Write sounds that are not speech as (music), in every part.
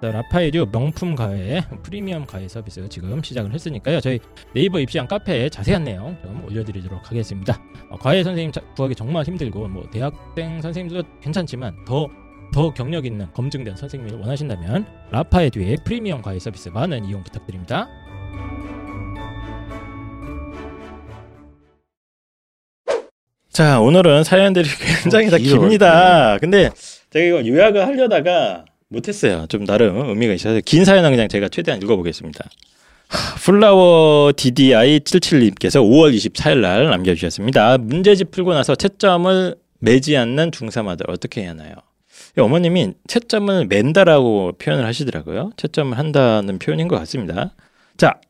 자, 라파에듀 명품 과외 프리미엄 과외 서비스 지금 시작을 했으니까요. 저희 네이버 입시한 카페에 자세한 내용 좀 올려드리도록 하겠습니다. 어, 과외 선생님 자- 구하기 정말 힘들고 뭐 대학생 선생님도 괜찮지만 더 더 경력 있는 검증된 선생님을 원하신다면 라파에듀의 프리미엄 과외 서비스 많은 이용 부탁드립니다. 자 오늘은 사연들이 굉장히 다 길어. 깁니다. 근데 제가 이거 요약을 하려다가 못했어요. 좀 나름 의미가 있어서 긴 사연은 그냥 제가 최대한 읽어보겠습니다. 하, 플라워 DDI 77님께서 5월 24일 날 남겨주셨습니다. 문제집 풀고 나서 채점을 매지 않는 중3 아들 어떻게 해야 하나요? 이 어머님이 채점을 맨다라고 표현을 하시더라고요. 채점을 한다는 표현인 것 같습니다. 자,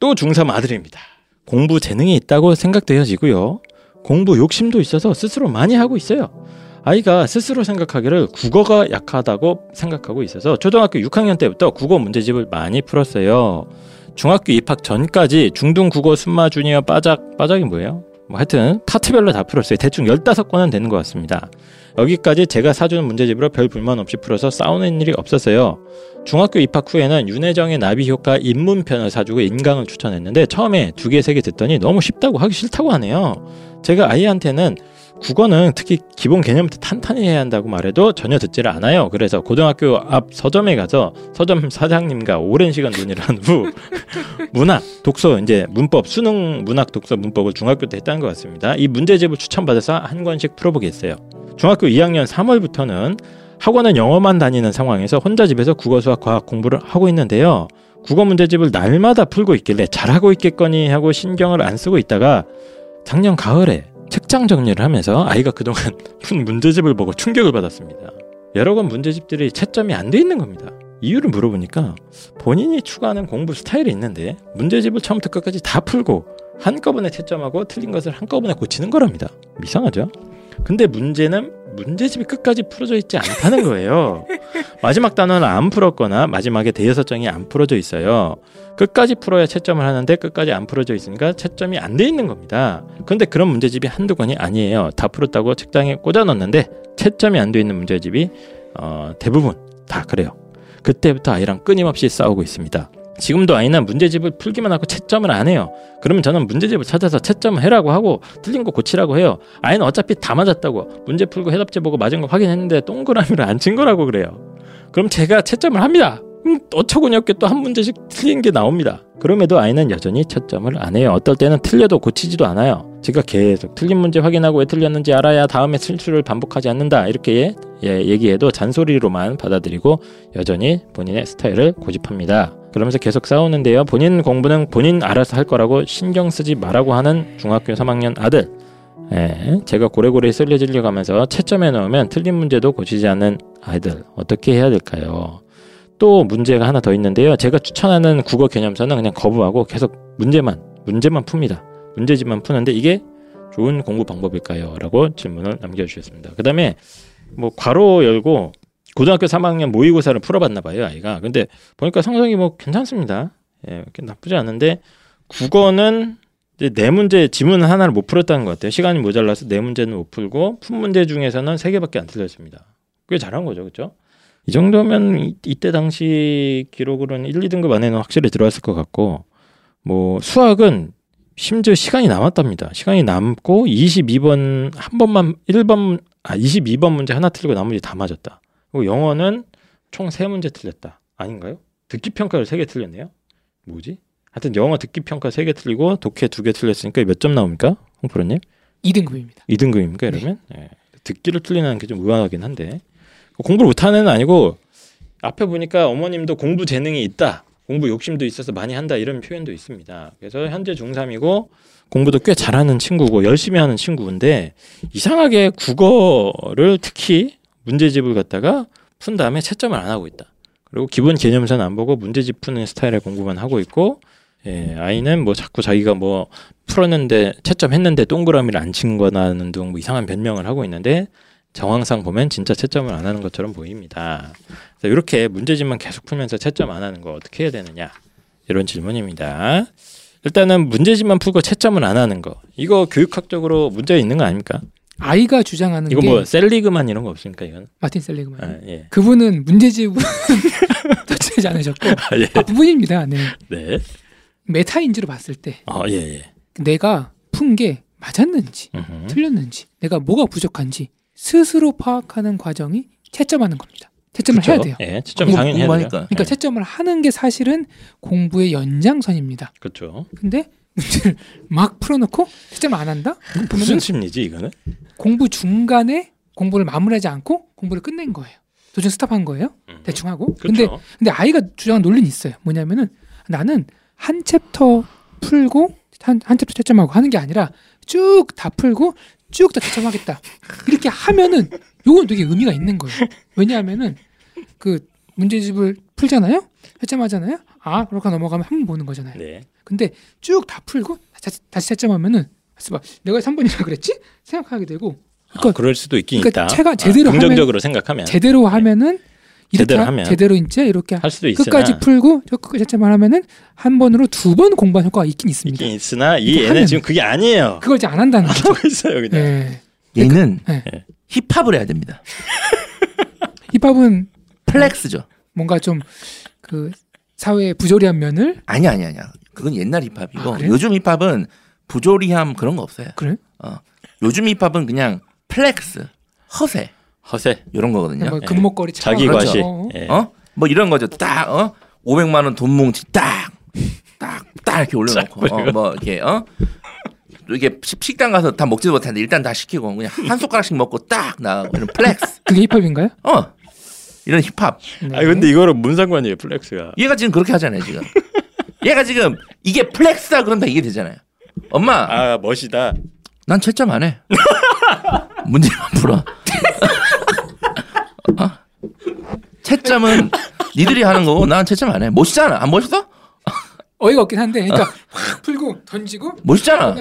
또 중3 아들입니다. 공부 재능이 있다고 생각되어지고요. 공부 욕심도 있어서 스스로 많이 하고 있어요. 아이가 스스로 생각하기를 국어가 약하다고 생각하고 있어서 초등학교 6학년 때부터 국어 문제집을 많이 풀었어요. 중학교 입학 전까지 중등 국어 순마 주니어 빠작 빠작이 뭐예요? 뭐 하여튼 파트별로 다 풀었어요. 대충 15권은 되는 것 같습니다. 여기까지 제가 사주는 문제집으로 별 불만 없이 풀어서 싸우는 일이 없었어요. 중학교 입학 후에는 윤혜정의 나비 효과 입문편을 사주고 인강을 추천했는데 처음에 두 개, 세 개 듣더니 너무 쉽다고 하기 싫다고 하네요. 제가 아이한테는 국어는 특히 기본 개념부터 탄탄히 해야 한다고 말해도 전혀 듣지를 않아요. 그래서 고등학교 앞 서점에 가서 서점 사장님과 오랜 시간 논의를 한 후 (laughs) 문학, 독서, 이제 문법, 수능 문학, 독서, 문법을 중학교 때 했다는 것 같습니다. 이 문제집을 추천받아서 한 권씩 풀어보겠어요. 중학교 2학년 3월부터는 학원은 영어만 다니는 상황에서 혼자 집에서 국어, 수학, 과학 공부를 하고 있는데요. 국어 문제집을 날마다 풀고 있길래 잘하고 있겠거니 하고 신경을 안 쓰고 있다가 작년 가을에 책장 정리를 하면서 아이가 그동안 (laughs) 푼 문제집을 보고 충격을 받았습니다. 여러 권 문제집들이 채점이 안 돼 있는 겁니다. 이유를 물어보니까 본인이 추구하는 공부 스타일이 있는데 문제집을 처음부터 끝까지 다 풀고 한꺼번에 채점하고 틀린 것을 한꺼번에 고치는 거랍니다. 이상하죠? 근데 문제는 문제집이 끝까지 풀어져 있지 않다는 거예요. 마지막 단어는 안 풀었거나 마지막에 대여섯 장이 안 풀어져 있어요. 끝까지 풀어야 채점을 하는데 끝까지 안 풀어져 있으니까 채점이 안 돼 있는 겁니다. 그런데 그런 문제집이 한두 권이 아니에요. 다 풀었다고 책장에 꽂아 넣었는데 채점이 안 돼 있는 문제집이 어, 대부분 다 그래요. 그때부터 아이랑 끊임없이 싸우고 있습니다. 지금도 아이는 문제집을 풀기만 하고 채점을 안 해요. 그러면 저는 문제집을 찾아서 채점을 해라고 하고 틀린 거 고치라고 해요. 아이는 어차피 다 맞았다고 문제 풀고 해답지 보고 맞은 거 확인했는데 동그라미를 안 친 거라고 그래요. 그럼 제가 채점을 합니다. 음, 어처구니 없게 또 한 문제씩 틀린 게 나옵니다. 그럼에도 아이는 여전히 채점을 안 해요. 어떨 때는 틀려도 고치지도 않아요. 제가 계속 틀린 문제 확인하고 왜 틀렸는지 알아야 다음에 실수를 반복하지 않는다. 이렇게 예, 얘기해도 잔소리로만 받아들이고 여전히 본인의 스타일을 고집합니다. 그러면서 계속 싸우는데요. 본인 공부는 본인 알아서 할 거라고 신경 쓰지 말라고 하는 중학교 3학년 아들. 예, 제가 고래고래 쓸려 질려 가면서 채점해 놓으면 틀린 문제도 고치지 않는 아이들 어떻게 해야 될까요? 또 문제가 하나 더 있는데요. 제가 추천하는 국어 개념서는 그냥 거부하고 계속 문제만 문제만 풉니다. 문제집만 푸는데 이게 좋은 공부 방법일까요? 라고 질문을 남겨주셨습니다. 그 다음에 뭐 괄호 열고 고등학교 3학년 모의고사를 풀어봤나 봐요 아이가. 근데 보니까 성적이 뭐 괜찮습니다. 예, 나쁘지 않은데 국어는 이제 네 문제 지문 하나를 못 풀었다는 것 같아요. 시간이 모자라서 네 문제는 못 풀고 푼 문제 중에서는 세 개밖에 안 틀렸습니다. 꽤 잘한 거죠, 그렇죠? 이 정도면 이, 이때 당시 기록으로는 1, 2등급 안에는 확실히 들어왔을 것 같고 뭐 수학은 심지어 시간이 남았답니다. 시간이 남고 22번 한 번만 1번 아 22번 문제 하나 틀리고 나머지 다 맞았다. 그리고 영어는 총 세 문제 틀렸다. 아닌가요? 듣기 평가를 세 개 틀렸네요. 뭐지? 하여튼 영어 듣기 평가 세 개 틀리고 독해 두 개 틀렸으니까 몇 점 나옵니까? 홍프로 님? 2등급입니다. 2등급입니까 이러면? 예. 듣기를 틀리는 게 좀 의아하긴 한데 공부를 못하는 애는 아니고 앞에 보니까 어머님도 공부 재능이 있다 공부 욕심도 있어서 많이 한다 이런 표현도 있습니다 그래서 현재 중3이고 공부도 꽤 잘하는 친구고 열심히 하는 친구인데 이상하게 국어를 특히 문제집을 갖다가 푼 다음에 채점을 안 하고 있다 그리고 기본 개념선 안 보고 문제집 푸는 스타일의 공부만 하고 있고 예, 아이는 뭐 자꾸 자기가 뭐 풀었는데 채점했는데 동그라미를 안 친 거나는 등 뭐 이상한 변명을 하고 있는데 정황상 보면 진짜 채점을 안 하는 것처럼 보입니다. 그래서 이렇게 문제집만 계속 풀면서 채점 안 하는 거 어떻게 해야 되느냐 이런 질문입니다. 일단은 문제집만 풀고 채점을 안 하는 거 이거 교육학적으로 문제가 있는 거 아닙니까? 아이가 주장하는 이거 그 뭐 셀리그만 이런 거 없습니까 이건? 마틴 셀리그만. 아, 예. 그분은 문제집은 (laughs) 터치하지 않으셨고 (laughs) 아, 예. 앞부분입니다. 네. 네. 메타인지로 봤을 때 아, 예, 예. 내가 푼 게 맞았는지 음흠. 틀렸는지 내가 뭐가 부족한지 스스로 파악하는 과정이 채점하는 겁니다. 채점을 그쵸? 해야 돼요. 예, 채점 당연히 해야 돼요. 그러니까 예, 채점을 하는 게 사실은 공부의 연장선입니다. 그렇죠. 근데 문제를 (laughs) 막 풀어놓고 채점을 안 한다? 무슨 심리지 이거는? 공부 중간에 공부를 마무리하지 않고 공부를 끝낸 거예요. 도중 stop한 거예요. 음. 대충 하고. 근데 그렇죠. 근데 아이가 주장한 논리는 있어요. 뭐냐면은 나는 한 챕터 풀고 한, 한 챕터 채점하고 하는 게 아니라 쭉 다 풀고 쭉 다 채점하겠다. 이렇게 하면은 요건 되게 의미가 있는 거예요. 왜냐하면은 그 문제집을 풀잖아요. 채점하잖아요. 아 그렇게 넘어가면 한 번 보는 거잖아요. 네. 근데 쭉 다 풀고 다시, 다시 채점하면은 봐. 내가 3번이라 그랬지? 생각하게 되고 아, 그럴 수도 있긴 그러니까 있다. 체가 제대로 아, 하면- 긍정적으로 생각하면 제대로 하면은 이렇게 제대로 하- 하면. 제대로 이제 이렇게 할 수도 있으나 끝까지 풀고 저 끝까지 채점을 하면은 한 번으로 두 번 공부한 효과가 있긴 있습니다. 있긴 있으나 이 하면- 지금 그게 아니에요. 그걸 이제 안 한다는 거죠. (laughs) 하고 있어요 그냥. 네. 얘는 네. 힙합을 해야 됩니다. 힙합은 flex죠. 뭔가 좀 그 사회의 부조리한 면을 아니야 아니야 아니야. 그건 옛날 힙합이고 아, 그래요? 요즘 힙합은 부조리함 그런 거 없어요. 그래? 어. 요즘 힙합은 그냥 flex, 허세 허세. 이런 거거든요. 뭐 금목걸이 자기 차고 과시. 어, 예. 어? 뭐 이런 거죠. 딱 어? 500만 원 돈 뭉치 딱. 딱, 딱 이렇게 올려놓고 어, 뭐 이렇게 어 이게 식- 식당 가서 다 먹지도 못하는데 일단 다 시키고 그냥 한 숟가락씩 먹고 딱 나가고 이런 flex 그게 힙합인가요? 어 이런 힙합 네. 아 근데 이거는 뭔 상관이에요 flex가. 얘가 지금 그렇게 하잖아요 지금 얘가 지금 이게 flex다 그런다 이게 되잖아요 엄마 아 멋이다. 난 채점 안 해. 문제만 풀어. (laughs) 어? 채점은 니들이 하는 거고 난 채점 안 해. 멋있잖아. 안 멋있어? 어이가 없긴 한데 그러니까 확 풀고 던지고 멋있잖아.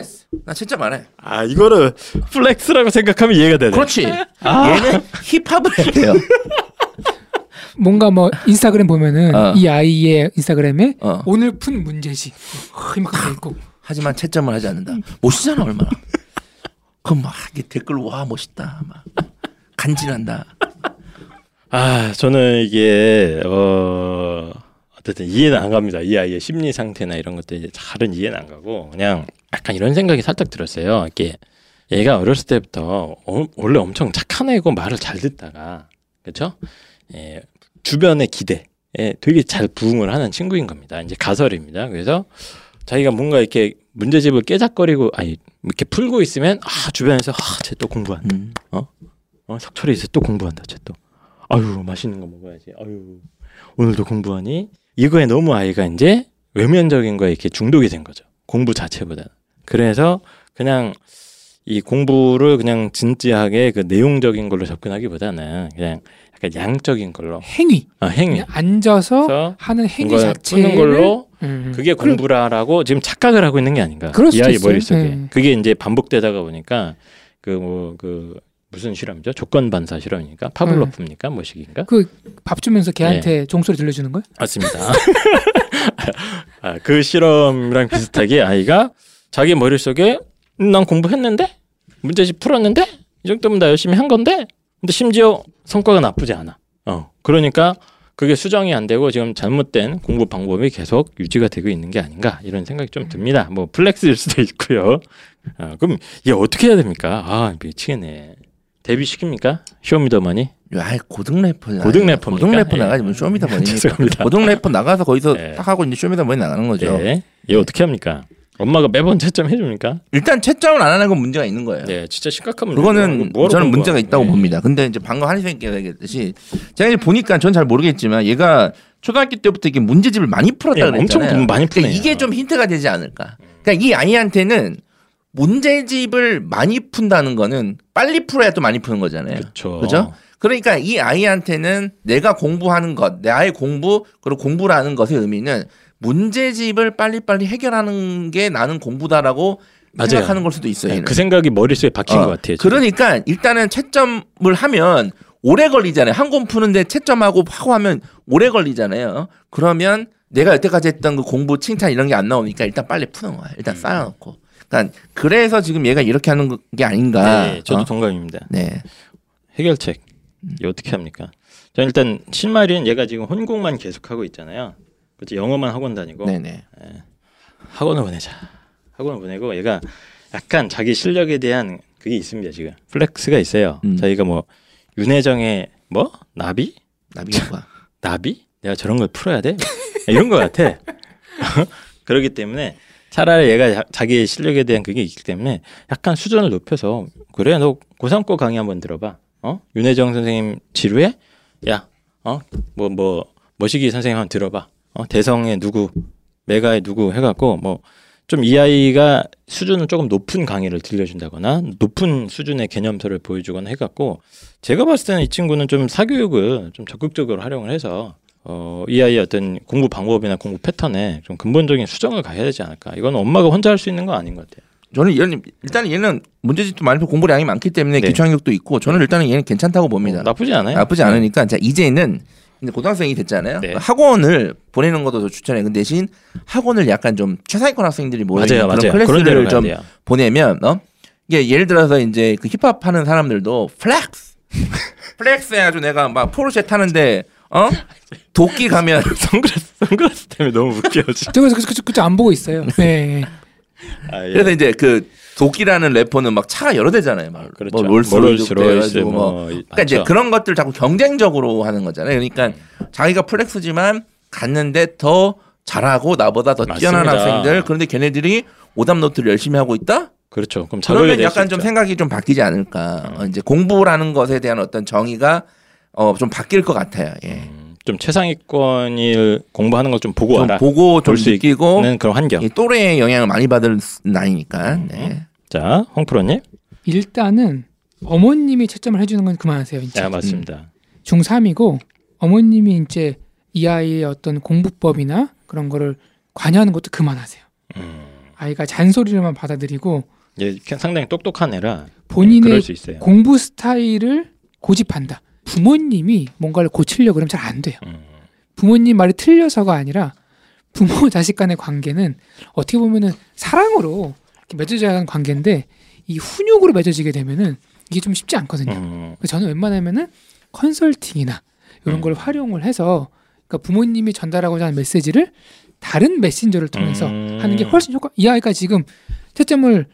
나 채점 안 해. 아 이거를 flex라고 생각하면 이해가 되네. 그렇지. 아. 얘는 힙합을 해야 돼요. 뭔가 뭐 인스타그램 보면은 어. 이 아이의 인스타그램에 어. 오늘 푼 문제지 이만큼 돼 있고 하지만 채점을 하지 않는다. 멋있잖아 얼마나. 그럼 막 이게 댓글 와 멋있다. 막 간지난다. 아 저는 이게 어 어쨌든 이해는 안 갑니다. 이 아이의 심리 상태나 이런 것들이 잘은 이해는 안 가고 그냥 약간 이런 생각이 살짝 들었어요. 이렇게 얘가 어렸을 때부터 어, 원래 엄청 착한 애고 말을 잘 듣다가 그렇죠? 예, 주변의 기대에 되게 잘 부응을 하는 친구인 겁니다. 이제 가설입니다. 그래서 자기가 뭔가 이렇게 문제집을 깨작거리고 아니 이렇게 풀고 있으면 아 주변에서 아쟤 또 공부한다. 음. 어 석철이 이제 또 공부한다. 쟤 또. 아유 맛있는 거 먹어야지. 아유 오늘도 공부하니 이거에 너무 아이가 이제 외면적인 거에 이렇게 중독이 된 거죠. 공부 자체보다는. 그래서 그냥 이 공부를 그냥 진지하게 그 내용적인 걸로 접근하기보다는 그냥 약간 양적인 걸로 행위 아, 행위. 앉아서 하는 행위 푸는 걸로 음. 그게 그럼 공부라라고 지금 착각을 하고 있는 게 아닌가. 이 아이. 머릿속에. 네. 그게 이제 반복되다가 보니까 그 뭐 그 무슨 실험이죠? 조건 반사 실험이니까 파블로프입니까? 뭐식인가? 그 밥 주면서 걔한테 종소리 들려주는 거예요? 맞습니다. (laughs) 아, 그 실험이랑 비슷하게 아이가 자기 머릿속에 음, 난 공부했는데 문제집 풀었는데 이 정도면 나 열심히 한 건데 근데 심지어 성과가 나쁘지 않아. 어. 그러니까 그게 수정이 안 되고 지금 잘못된 공부 방법이 계속 유지가 되고 있는 게 아닌가 이런 생각이 좀 듭니다. 뭐 flex일 수도 있고요. 아, 그럼 이게 어떻게 해야 됩니까? 아 미치겠네. 데뷔 시킵니까? 쇼미더머니? 아이 고등 래퍼 고등 래퍼입니까? 고등 래퍼 예. 나가지 뭐 쇼미더머니 죄송합니다. 고등 래퍼 나가서 거기서 예. 딱 하고 이제 쇼미더머니 나가는 거죠. 네. 얘 어떻게 합니까? 엄마가 매번 채점 해줍니까? 일단 채점을 안 하는 건 문제가 있는 거예요. 네, 진짜 문제. 그거는 저는 문제가 있다고 네. 봅니다. 근데 이제 방금 한희 선생님께서 얘기했듯이 제가 이제 보니까 전 잘 모르겠지만 얘가 초등학교 때부터 이게 문제집을 많이 풀었다 네, 그랬잖아요. 엄청 많이 그러니까 푸네요. 이게 좀 힌트가 되지 않을까. 그러니까 이 아이한테는 문제집을 많이 푼다는 거는 빨리 풀어야 또 많이 푸는 거잖아요. 그렇죠. 그러니까 이 아이한테는 내가 공부하는 것, 내 아이 공부 그리고 공부라는 것의 의미는 문제집을 빨리빨리 해결하는 게 나는 공부다라고 맞아요. 생각하는 걸 수도 있어요. 네. 그 생각이 머릿속에 박힌 어, 것 같아요. 지금. 그러니까 일단은 채점을 하면 오래 걸리잖아요. 한 권 푸는데 채점하고 하고 하면 오래 걸리잖아요. 그러면 내가 여태까지 했던 그 공부 칭찬 이런 게 안 나오니까 일단 빨리 푸는 거야. 음. 일단 쌓아놓고. 그러니까 그래서 지금 얘가 이렇게 하는 게 아닌가. 네, 저도 어? 동감입니다. 네. 해결책 이 어떻게 합니까? 저는 일단 신말이는 얘가 지금 혼공만 계속하고 있잖아요. 그렇죠. 영어만 학원 다니고 네네. 학원을 보내자. 학원을 보내고 얘가 약간 자기 실력에 대한 그게 있습니다 지금 flex가 있어요. 음. 자기가 뭐 윤혜정의 뭐 나비 나비가. (laughs) 나비? 내가 저런 걸 풀어야 돼? 이런 것 같아. (laughs) 그렇기 때문에 차라리 얘가 자- 자기의 실력에 대한 그게 있기 때문에 약간 수준을 높여서 그래 너 고3 거 강의 한번 들어봐. 어? 윤혜정 선생님 지루해? 야, 어? 뭐 뭐 머시기 선생님 한번 들어봐. 어? 대성의 누구, 메가의 누구 해갖고 뭐 좀 이 아이가 수준은 조금 높은 강의를 들려준다거나 높은 수준의 개념서를 보여주거나 해갖고 제가 봤을 때는 이 친구는 좀 사교육을 좀 적극적으로 활용을 해서 어, 이 아이의 어떤 공부 방법이나 공부 패턴에 좀 근본적인 수정을 가해야 되지 않을까. 이건 엄마가 혼자 할 수 있는 건 아닌 것 같아요. 저는 얘는 일단 얘는 문제집도 많이 공부량이 많기 때문에 네. 기초학력도 있고 저는 일단은 얘는 괜찮다고 봅니다. 어, 나쁘지 않아요. 나쁘지 않으니까 자 이제는 이제 고등학생이 됐잖아요. 네. 학원을 보내는 것도 저 추천해요. 그 대신 학원을 약간 좀 최상위권 학생들이 모여 있는 그런 맞아요. 클래스를 좀 돼요. 보내면 어 이게 예를 들어서 이제 그 힙합 하는 사람들도 flex (laughs) flex 해가지고 내가 막 포르쉐 타는데 어 도끼 가면 (laughs) 선글라스, 선글라스 때문에 너무 웃겨. 진짜. 저 그래서 그저 그저 안 보고 있어요. 네. 아, 예. 그래서 이제 그 도끼라는 래퍼는 막 차가 여러 대잖아요. 막 그렇죠. 뭐 롤스 뭐 로이스 롤스, 뭐, 뭐 그러니까 이제. 그런 것들 자꾸 경쟁적으로 하는 거잖아요. 그러니까 자기가 flex지만 갔는데 더 잘하고 나보다 더 뛰어난 맞습니다. 학생들 그런데 걔네들이 오답 노트를 열심히 하고 있다? 그렇죠. 그럼 그러면 약간 좀. 생각이 좀 바뀌지 않을까. 어, 이제 공부라는 것에 대한 어떤 정의가 어, 좀 바뀔 것 같아요. 예. 음, 좀 최상위권을 공부하는 걸 좀 보고 좀 알아. 보고 좀볼수 느끼고 있는 그런 환경. 이 또래의 영향을 많이 받을 나이니까. 네. 자, 홍프로님. 일단은 어머님이 채점을 해주는 건 그만하세요. 이제 네, 맞습니다. 중3이고 어머님이 이제 이 아이의 어떤 공부법이나 그런 거를 관여하는 것도 그만하세요. 음, 아이가 잔소리로만 받아들이고 얘 상당히 똑똑한 애라 본인의 있어요. 공부 스타일을 고집한다. 부모님이 뭔가를 고치려고 그러면 잘 안 돼요. 음, 부모님 말이 틀려서가 아니라 부모 (laughs) 자식 간의 관계는 어떻게 보면은 사랑으로 맺어져야 하는 관계인데 이 훈육으로 맺어지게 되면은 이게 좀 쉽지 않거든요. 음, 저는 웬만하면은 컨설팅이나 이런 음. 걸 활용을 해서 그러니까 부모님이 전달하고자 하는 메시지를 다른 메신저를 통해서 음. 하는 게 훨씬 효과. 이 아이가 지금 채점을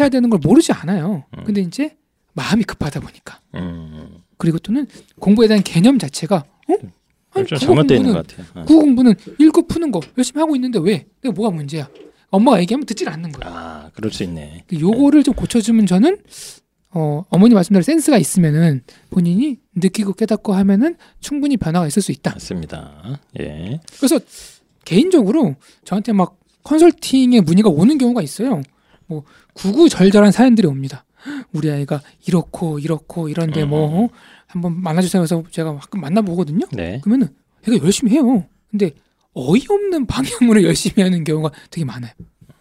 해야 되는 걸 모르지 않아요. 음. 근데 이제 마음이 급하다 보니까 음. 그리고 또는 공부에 대한 개념 자체가 어? 아니, 좀 국어 잘못되어 있는 공부는- 것 같아요. 어. 국어 공부는 읽고 푸는 거 열심히 하고 있는데 왜? 내가 뭐가 문제야? 엄마가 얘기하면 듣질 않는 거야. 아, 그럴 수 있네. 근데 요거를 좀 고쳐주면 저는 어, 어머니 말씀대로 센스가 있으면은 본인이 느끼고 깨닫고 하면은 충분히 변화가 있을 수 있다. 맞습니다. 예. 그래서 개인적으로 저한테 막 컨설팅의 문의가 오는 경우가 있어요. 뭐 구구절절한 사연들이 옵니다. 우리 아이가 이렇고 이렇고 이런데 뭐 어? 한번 만나주세요 해서 제가 가끔 만나보거든요. 네. 그러면은 얘가 열심히 해요. 근데 어이없는 방향으로 (laughs) 열심히 하는 경우가 되게 많아요.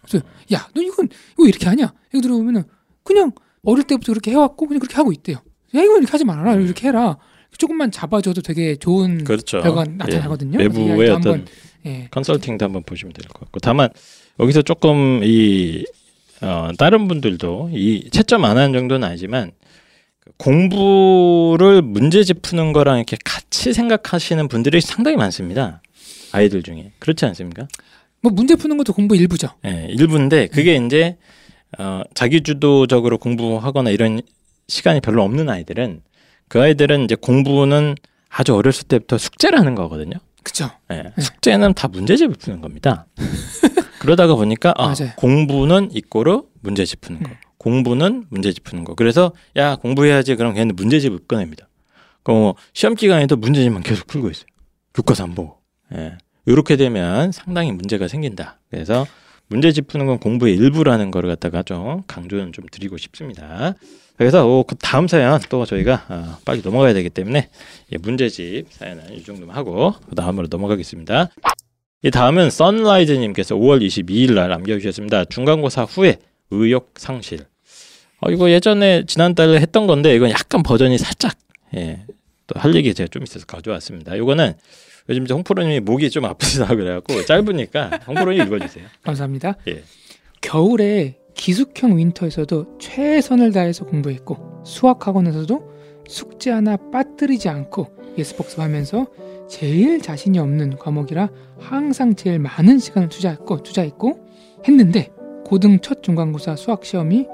그래서 야, 너 이건 이거 이렇게 하냐? 이거 들어보면은 그냥 어릴 때부터 그렇게 해왔고 그냥 그렇게 하고 있대요. 야 이거 이렇게 하지 말아라 이렇게 해라 조금만 잡아줘도 되게 좋은 그렇죠. 결과가 나타나거든요. 예, 그래서 이 외부의 어떤 예. 컨설팅도 한번 보시면 될 것 같고 다만 여기서 조금 이 어, 다른 분들도 이 채점 안 하는 정도는 아니지만 그 공부를 문제집 푸는 거랑 이렇게 같이 생각하시는 분들이 상당히 많습니다. 아이들 중에 그렇지 않습니까? 뭐 문제 푸는 것도 공부 일부죠. 예, 일부인데 그게 이제 어, 자기 주도적으로 공부하거나 이런 시간이 별로 없는 아이들은 그 아이들은 이제 공부는 아주 어렸을 때부터 숙제라는 거거든요. 그죠. 예, 숙제는 다 문제집을 푸는 겁니다. (laughs) 그러다가 보니까 아, 맞아요. 공부는 이꼬르 문제집 푸는 거. 음. 공부는 문제집 푸는 거. 그래서 야 공부해야지 그럼 걔는 문제집을 꺼냅니다. 그럼 뭐 시험 기간에도 문제집만 계속 풀고 있어요. 교과서 안 보고. 예. 이렇게 되면 상당히 문제가 생긴다. 그래서 문제집 푸는 건 공부의 일부라는 거를 갖다가 좀 강조는 좀 드리고 싶습니다. 그래서 어, 그 다음 사연 또 저희가 아, 빨리 넘어가야 되기 때문에 예, 문제집 사연은 이 정도만 하고 그 다음으로 넘어가겠습니다. 이 다음은 선라이즈님께서 5월 22일 날 남겨주셨습니다. 중간고사 후에 의욕 상실. 어, 이거 예전에 지난달에 했던 건데 이건 약간 버전이 살짝 예, 또 할 얘기 제가 좀 있어서 가져왔습니다. 이거는 요즘 이제 홍프로님이 목이 좀 아프시다 그래갖고 짧으니까 홍프로님 읽어주세요. (laughs) 감사합니다. 예. 겨울에 기숙형 윈터에서도 최선을 다해서 공부했고 수학 학원에서도 숙제 하나 빠뜨리지 않고 예습 복습하면서 제일 자신이 없는 과목이라 항상 제일 많은 시간을 투자했고 투자했고 했는데 고등 첫 중간고사 수학 시험이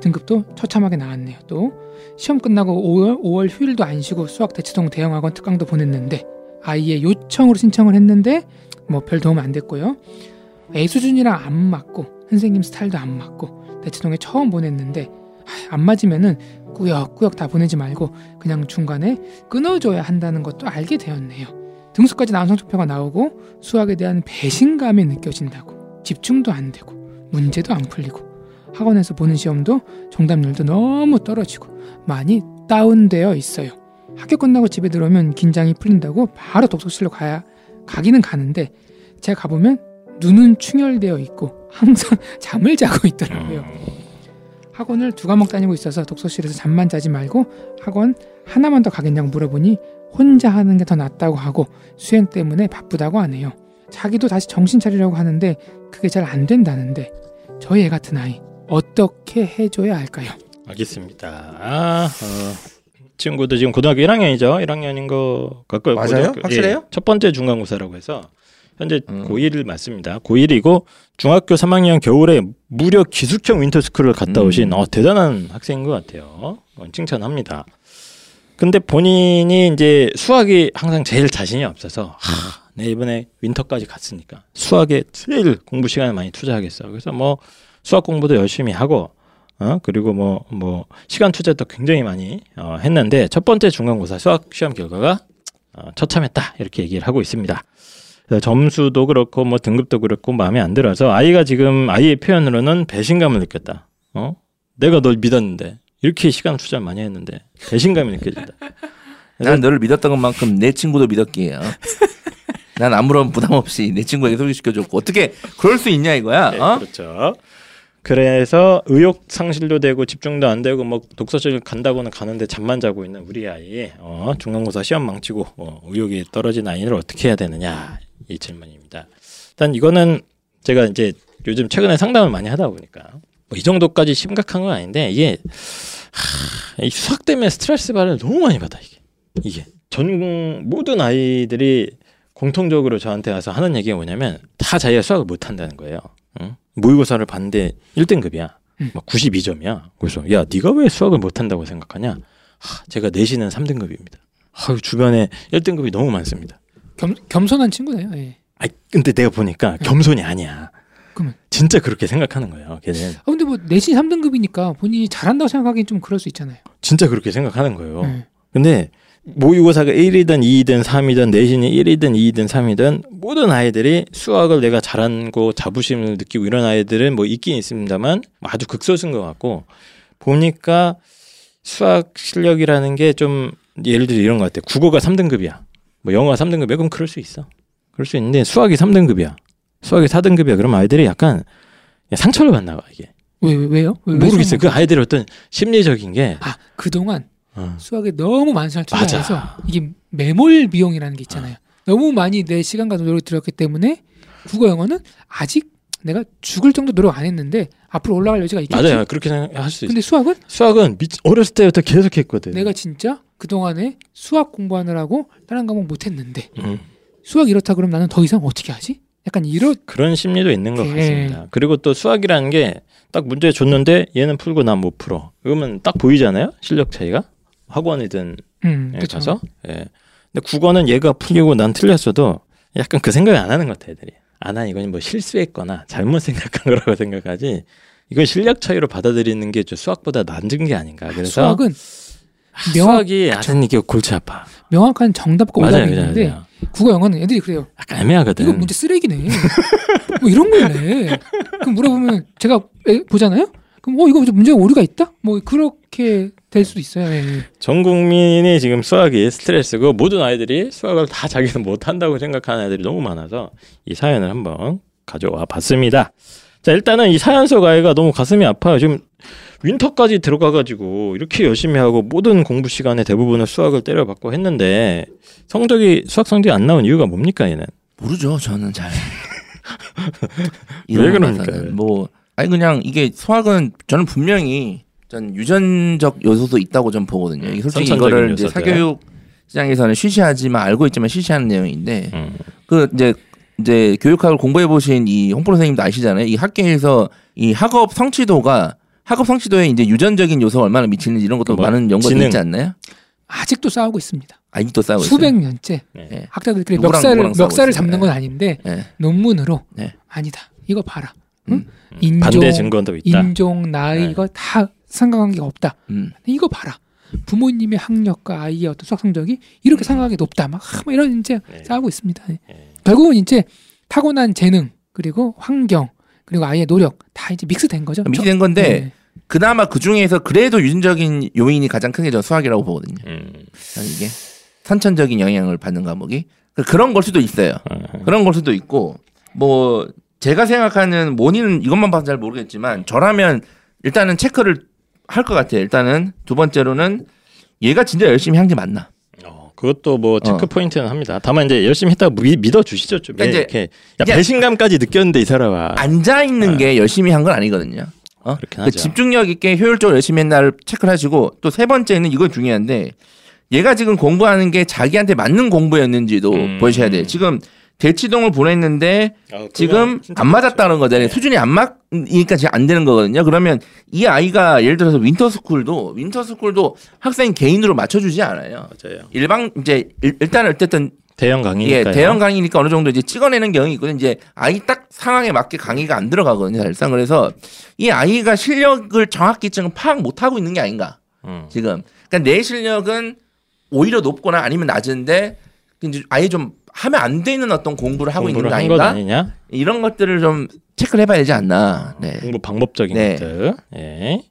등급도 처참하게 나왔네요. 또 시험 끝나고 5월 5월 휴일도 안 쉬고 수학 대치동 대형학원 특강도 보냈는데 아이의 요청으로 신청을 했는데 뭐 별 도움 안 됐고요. A 수준이랑 안 맞고 선생님 스타일도 안 맞고 대치동에 처음 보냈는데 하, 안 맞으면은 꾸역꾸역 다 보내지 말고 그냥 중간에 끊어줘야 한다는 것도 알게 되었네요. 등수까지 나온 성적표가 나오고 수학에 대한 배신감이 느껴진다고 집중도 안 되고 문제도 안 풀리고 학원에서 보는 시험도 정답률도 너무 떨어지고 많이 다운되어 있어요. 학교 끝나고 집에 들어오면 긴장이 풀린다고 바로 독서실로 가야 가기는 가는데 제가 가보면 눈은 충혈되어 있고 항상 (laughs) 잠을 자고 있더라고요. 학원을 두 과목 다니고 있어서 독서실에서 잠만 자지 말고 학원 하나만 더 가겠냐고 물어보니 혼자 하는 게 더 낫다고 하고 수행 때문에 바쁘다고 하네요. 자기도 다시 정신 차리려고 하는데 그게 잘 안 된다는데 저희 애 같은 아이 어떻게 해줘야 할까요? 알겠습니다. 아, 어, 친구도 지금 고등학교 1학년이죠. 1학년인 거 같고요. 맞아요? 고등학교- 확실해요? 예, 첫 번째 중간고사라고 해서 현재 음. 고1 맞습니다. 고1이고 중학교 3학년 겨울에 무려 기숙형 윈터스쿨을 갔다 음. 오신 어, 대단한 학생인 것 같아요. 어, 칭찬합니다. 근데 본인이 이제 수학이 항상 제일 자신이 없어서 하, 내 이번에 윈터까지 갔으니까 수학에 제일 공부 시간을 많이 투자하겠어. 그래서 뭐 수학 공부도 열심히 하고 어 그리고 뭐뭐 시간 투자도 굉장히 많이 어, 했는데 첫 번째 중간고사 수학 시험 결과가 어, 처참했다 이렇게 얘기를 하고 있습니다. 점수도 그렇고 뭐 등급도 그렇고 마음에 안 들어서 아이가 지금 아이의 표현으로는 배신감을 느꼈다. 어 내가 널 믿었는데 이렇게 시간 투자 를 많이 했는데 배신감이 느껴진다. 난 너를 믿었던 것만큼 내 친구도 믿었기에. 어? 난 아무런 부담 없이 내 친구에게 소개시켜줬고 어떻게 그럴 수 있냐 이거야. 네, 어? 그렇죠. 그래서 의욕 상실도 되고 집중도 안 되고 뭐 독서실 간다고는 가는데 잠만 자고 있는 우리 아이 어, 중간고사 시험 망치고 어, 의욕이 떨어진 아이를 어떻게 해야 되느냐 이 질문입니다. 일단 이거는 제가 이제 요즘 최근에 상담을 많이 하다 보니까 뭐 이 정도까지 심각한 건 아닌데 이게 하, 이 수학 때문에 스트레스 받을 너무 많이 받아 이게 이게 전 모든 아이들이 공통적으로 저한테 와서 하는 얘기가 뭐냐면 다 자기가 수학을 못 한다는 거예요. 응? 모의고사를 봤는데 1등급이야. 음. 막 92점이야. 그래서 야 네가 왜 수학을 못 한다고 생각하냐? 하, 제가 내신은 3등급입니다. 아유 주변에 1등급이 너무 많습니다. 겸, 겸손한 친구네요. 예. 아 근데 내가 보니까 겸손이 아니야. 그러면? 진짜 그렇게 생각하는 거예요. 걔는 아 근데 뭐 내신 3등급이니까 본인이 잘한다고 생각하기엔 좀 그럴 수 있잖아요. 진짜 그렇게 생각하는 거예요. 예. 근데 모의고사가 1이든 2이든 3이든 내신이 1이든 2이든 3이든 모든 아이들이 수학을 내가 잘한 거 자부심을 느끼고 이런 아이들은 뭐 있긴 있습니다만 아주 극소수인 것 같고 보니까 수학 실력이라는 게 좀 예를 들어 이런 것 같아. 국어가 3등급이야. 뭐 영어가 3등급이야. 그럼 그럴 수 있어. 그럴 수 있는데 수학이 3등급이야. 수학이 4등급이야. 그럼 아이들이 약간 상처를 받나 봐 이게. 왜, 왜 왜요? 왜, 왜 모르겠어요. 수학 그 아이들의 어떤 심리적인 게 아 그동안 어. 수학에 너무 많은 시간을 맞아. 투자해서 이게 매몰 비용이라는 게 있잖아요. 너무 많이 내 시간과 노력을 들였기 때문에 국어 영어는 아직 내가 죽을 정도 노력 안 했는데 앞으로 올라갈 여지가 있겠지. 맞아요. 그렇게 생각할 수 있어요. 근데 수학은 수학은 미, 어렸을 때부터 계속 했거든. 내가 진짜 그 동안에 수학 공부하느라고 다른 과목 못 했는데 음. 수학 이렇다 그러면 나는 더 이상 어떻게 하지? 약간 이런 그런 심리도 있는 것 예. 같습니다. 그리고 또 수학이라는 게 딱 문제 줬는데 얘는 풀고 난 못 풀어. 그러면 딱 보이잖아요. 실력 차이가 학원이든 음, 예. 가서. 예. 근데 국어는 얘가 풀리고 난 틀렸어도 약간 그 생각을 안 하는 것 같아 애들이. 아나 이건 뭐 실수했거나 잘못 생각한 거라고 (laughs) 생각하지. 이건 실력 차이로 받아들이는 게좀 수학보다 낮은 게 아닌가. 그래서 수학은 명확, 수학이 아는 이게 골치 아파. 명확한 정답과 오답이 맞아요, 있는데 맞아요. 국어 영어는 애들이 그래요. 약간 애매하거든. 이거 문제 쓰레기네. 뭐 이런 거네. 그럼 물어보면 제가 에, 보잖아요. 그럼 어 이거 문제가 오류가 있다? 뭐 그렇게 될 수도 있어요. 예, 예. 전 국민이 지금 수학이 스트레스고 모든 아이들이 수학을 다 자기는 못 한다고 생각하는 아이들이 너무 많아서 이 사연을 한번 가져와 봤습니다. 자 일단은 이 사연 속 아이가 너무 가슴이 아파요. 지금 윈터까지 들어가가지고 이렇게 열심히 하고 모든 공부 시간에 대부분을 수학을 때려받고 했는데 성적이 수학 성적이 안 나온 이유가 뭡니까 얘는? 모르죠. 저는 잘. (laughs) 왜? 거는 뭐 아니 그냥 이게 수학은 저는 분명히 전 유전적 요소도 있다고 좀 보거든요. 이게 솔직히 이거를 이제 요소들. 사교육 시장에서는 쉬쉬하지만 알고 있지만 쉬쉬하는 내용인데 음. 그 이제 이제 교육학을 공부해 보신 이 홍프로 선생님도 아시잖아요. 이 학계에서 이 학업 성취도가 학업 성취도에 이제 유전적인 요소가 얼마나 미치는지 이런 것도 뭐, 많은 연구가. 있지 않나요? 아직도 싸우고 있습니다. 아직도 싸우고 있어요. 수백 년째 네. 학자들끼리 누구랑 멱살을 누구랑 멱살을 있어요. 잡는 건 네. 아닌데 네. 논문으로 네. 아니다. 이거 봐라. 음. 인종, 반대 증거도 있다. 인종, 나이 네. 이거 다 상관관계가 없다. 음. 이거 봐라. 부모님의 학력과 아이의 어떤 수학 성적이 이렇게 상관관계 높다. 막, 이런 이제 네. 싸우고 있습니다. 네. 네. 결국은 이제 타고난 재능 그리고 환경 그리고 아이의 노력 다 이제 믹스된 거죠. 미치된 건데 네. 그나마 그 중에서 그래도 유전적인 요인이 가장 큰게저 수학이라고 보거든요. 음. 이게 선천적인 영향을 받는 과목이 그- 그런 걸 수도 있어요. 어. 그런 걸 수도 있고 뭐 제가 생각하는 원인은 이것만 봐서 잘 모르겠지만 저라면 일단은 체크를 할 것 같아요. 일단은 두 번째로는 얘가 진짜 열심히 한 게 맞나? 어, 그것도 뭐 체크 어. 포인트는 합니다. 다만 이제 열심히 했다고 미, 믿어 주시죠 좀. 그러니까 예, 이렇게 야, 배신감까지 느꼈는데 이 사람아. 앉아 있는 게 열심히 한 건 아니거든요. 어? 그렇긴 그 하죠. 집중력 있게 효율적으로 열심히 했나를 체크를 하시고 또 세 번째는 이건 중요한데 얘가 지금 공부하는 게 자기한테 맞는 공부였는지도 음. 보셔야 돼요. 지금 대치동을 보냈는데 아, 지금 안 맞았다는 거잖아요. 네. 수준이 안 맞 지금 안 되는 거거든요. 그러면 이 아이가 예를 들어서 윈터스쿨도 윈터스쿨도 학생 개인으로 맞춰주지 않아요. 맞아요. 일방 이제 일, 일단 어쨌든 대형 예, 강의니까요. 대형 강의니까 어느 정도 이제 찍어내는 경향이 있거든요. 이제 아이 딱 상황에 맞게 강의가 안 들어가거든요. 사실상 그래서 이 아이가 실력을 정확히 지금 파악 못 하고 있는 게 아닌가 음. 지금. 그러니까 내 실력은 오히려 높거나 아니면 낮은데 이제 아예 좀 하면 안 되는 어떤 공부를 하고 있는 공부를 거한건 아닌가? 이런 것들을 좀 체크를 해봐야 되지 않나. 네. 공부 방법적인 네. 것들. 예.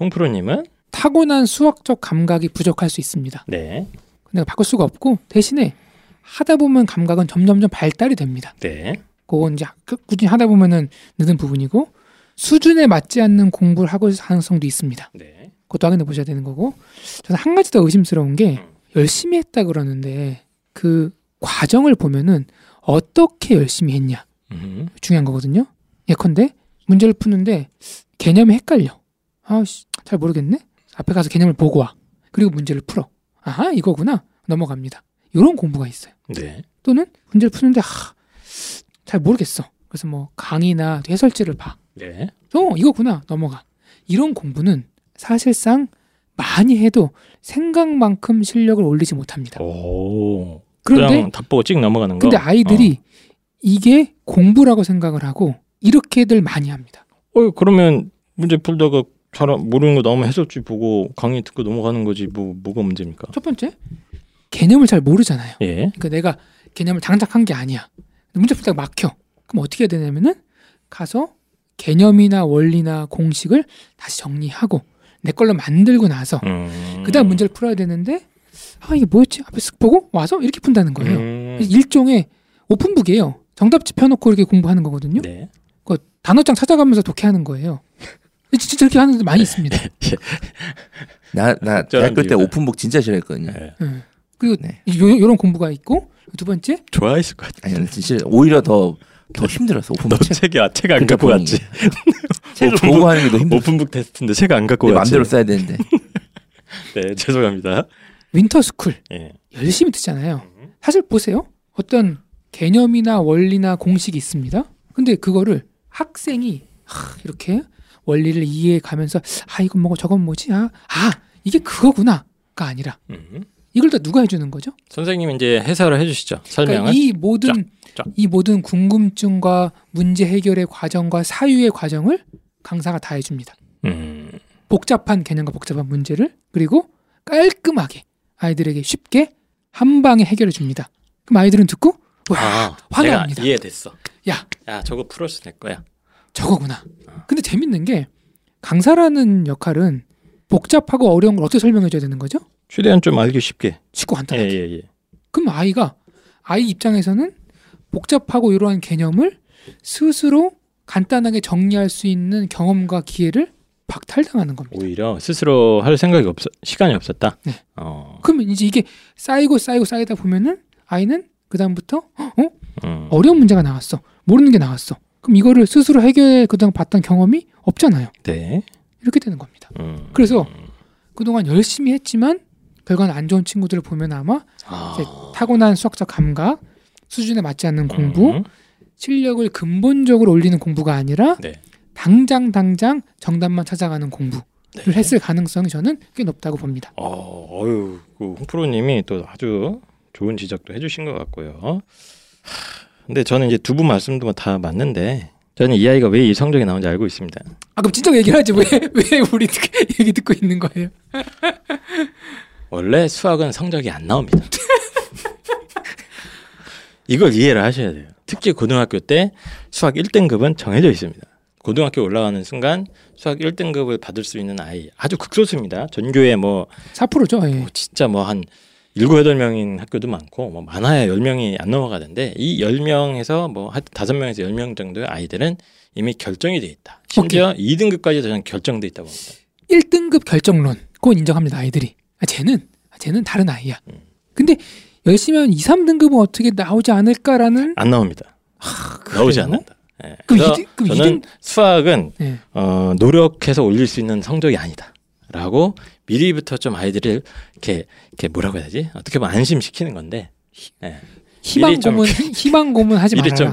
홍프로님은 타고난 수학적 감각이 부족할 수 있습니다. 네, 내가 바꿀 수가 없고 대신에 하다 보면 감각은 점점점 발달이 됩니다. 네, 그건 이제 그- 꾸준히 하다 보면은 느는 부분이고 수준에 맞지 않는 공부를 하고 있을 가능성도 있습니다. 네. 그것도 확인해 보셔야 되는 거고 저는 한 가지 더 의심스러운 게 열심히 했다 그러는데 그 과정을 보면은 어떻게 열심히 했냐 음. 중요한 거거든요. 예컨대 문제를 푸는데 개념이 헷갈려. 아씨 잘 모르겠네. 앞에 가서 개념을 보고 와. 그리고 문제를 풀어. 아하 이거구나 넘어갑니다. 이런 공부가 있어요. 네. 또는 문제를 푸는데 하, 잘 모르겠어. 그래서 뭐 강의나 해설지를 봐. 네. 어 이거구나 넘어가. 이런 공부는 사실상 많이 해도 생각만큼 실력을 올리지 못합니다. 오. 그런데 그냥 답 보고 찍 넘어가는 거. 근데 아이들이 이게 공부라고 생각을 하고 이렇게들 많이 합니다. 어, 어 그러면 문제 풀다가 잘 모르는 거 나오면 해설지 보고 강의 듣고 넘어가는 거지 뭐 뭐가 문제입니까? 첫 번째 개념을 잘 모르잖아요. 예. 그러니까 내가 개념을 장착한 게 아니야. 문제 풀다가 막혀. 그럼 어떻게 해야 되냐면은 가서 개념이나 원리나 공식을 다시 정리하고 내 걸로 만들고 나서 음. 그다음 문제를 풀어야 되는데 아 이게 뭐였지? 앞에 쓱 보고 와서 이렇게 푼다는 거예요. 음. 일종의 오픈북이에요. 정답지 펴놓고 이렇게 공부하는 거거든요. 네. 그 단어장 찾아가면서 독해하는 거예요. 진짜 저렇게 하는 데 많이 있습니다. (laughs) 나나 저런 대학교 때. 오픈북 진짜 싫어했거든요. 네. 예. 그리고 네. 요, 요런 공부가 있고 두 번째 좋아했을 것 같아. 아니 진짜 오히려 더 더 힘들었어 너 open book 책. 책이 아, 책안 그러니까 갖고. 갔지. (laughs) 책을 open book- 보고 하는 게 더 힘들어. open book 테스트인데 책 안 갖고 내 갔지. 맘대로 써야 되는데. (laughs) 네, 죄송합니다. winter school 예. 열심히 듣잖아요. 사실 보세요. 어떤 개념이나 원리나 공식이 있습니다. 근데 그거를 학생이 하, 이렇게 원리를 이해해 가면서 아 이건 뭐고 저건 뭐지? 아, 아 이게 그거구나가 아니라 음. 이걸 다 누가 해주는 거죠? 선생님 이제 해설을 해주시죠. 설명을. 그러니까 이 모든 쫙. 이 모든 궁금증과 문제 해결의 과정과 사유의 과정을 강사가 다 해줍니다. 음. 복잡한 개념과 복잡한 문제를 그리고 깔끔하게 아이들에게 쉽게 한 방에 해결해 줍니다. 그럼 아이들은 듣고 와 아, 화나옵니다. 내가 이해됐어. 야 야, 저거 풀어서 낼 거야. 저거구나. 근데 재밌는 게 강사라는 역할은 복잡하고 어려운 걸 어떻게 설명해 줘야 되는 거죠? 최대한 좀 알기 쉽게. 쉽고 예, 간단하게. 예, 예. 그럼 아이가 아이 입장에서는 복잡하고 이러한 개념을 스스로 간단하게 정리할 수 있는 경험과 기회를 박탈당하는 겁니다. 오히려 스스로 할 생각이 없 시간이 없었다. 네. 어. 그러면 이제 이게 쌓이고 쌓이고 쌓이다 보면은 아이는 그 다음부터 어 음. 어려운 문제가 나왔어 모르는 게 나왔어 그럼 이거를 스스로 해결해 그동안 봤던 경험이 없잖아요 네. 이렇게 되는 겁니다 음. 그래서 그동안 열심히 했지만 결과는 안 좋은 친구들을 보면 아마 아. 타고난 수학적 감각 수준에 맞지 않는 공부 음. 실력을 근본적으로 올리는 공부가 아니라 네. 당장 당장 정답만 찾아가는 공부를 네. 했을 가능성이 저는 꽤 높다고 봅니다 어, 어유, 그 홍프로님이 또 아주 좋은 지적도 해주신 것 같고요. 하, 근데 저는 이제 두 분 말씀도 다 맞는데 저는 이 아이가 왜 이 성적이 나온지 알고 있습니다. 아 그럼 진짜 얘기를 하지 왜 왜 우리 얘기 듣고 있는 거예요 원래 수학은 성적이 안 나옵니다. 이걸 이해를 하셔야 돼요. 특히 고등학교 때 수학 1등급은 정해져 있습니다. 고등학교 올라가는 순간 수학 1등급을 받을 수 있는 아이 아주 극소수입니다. 전교에 뭐 4%죠 예. 뭐 진짜 뭐한 일곱 여덟 명인 학교도 많고 뭐 많아야 열 명이 안 넘어가던데 이열 명에서 뭐한 다섯 명에서 열명 정도의 아이들은 이미 결정이 돼 있다. 심지어 2등급까지 저는 결정돼 있다고 봅니다. 1등급 결정론 그건 인정합니다 아이들이 아, 쟤는 아, 쟤는 다른 아이야 음. 근데 열심히 하면 2, 3등급은 어떻게 나오지 않을까라는 안 나옵니다. 나오지 않는다. 예. 그럼 이등- 그럼 저는 수학은 예. 어, 노력해서 올릴 수 있는 성적이 아니다.라고 미리부터 좀 아이들을 이렇게 이렇게 뭐라고 해야 되지? 어떻게 보면 안심시키는 건데 예. 희망 고문 (laughs) 희망 고문 하지 말아라 좀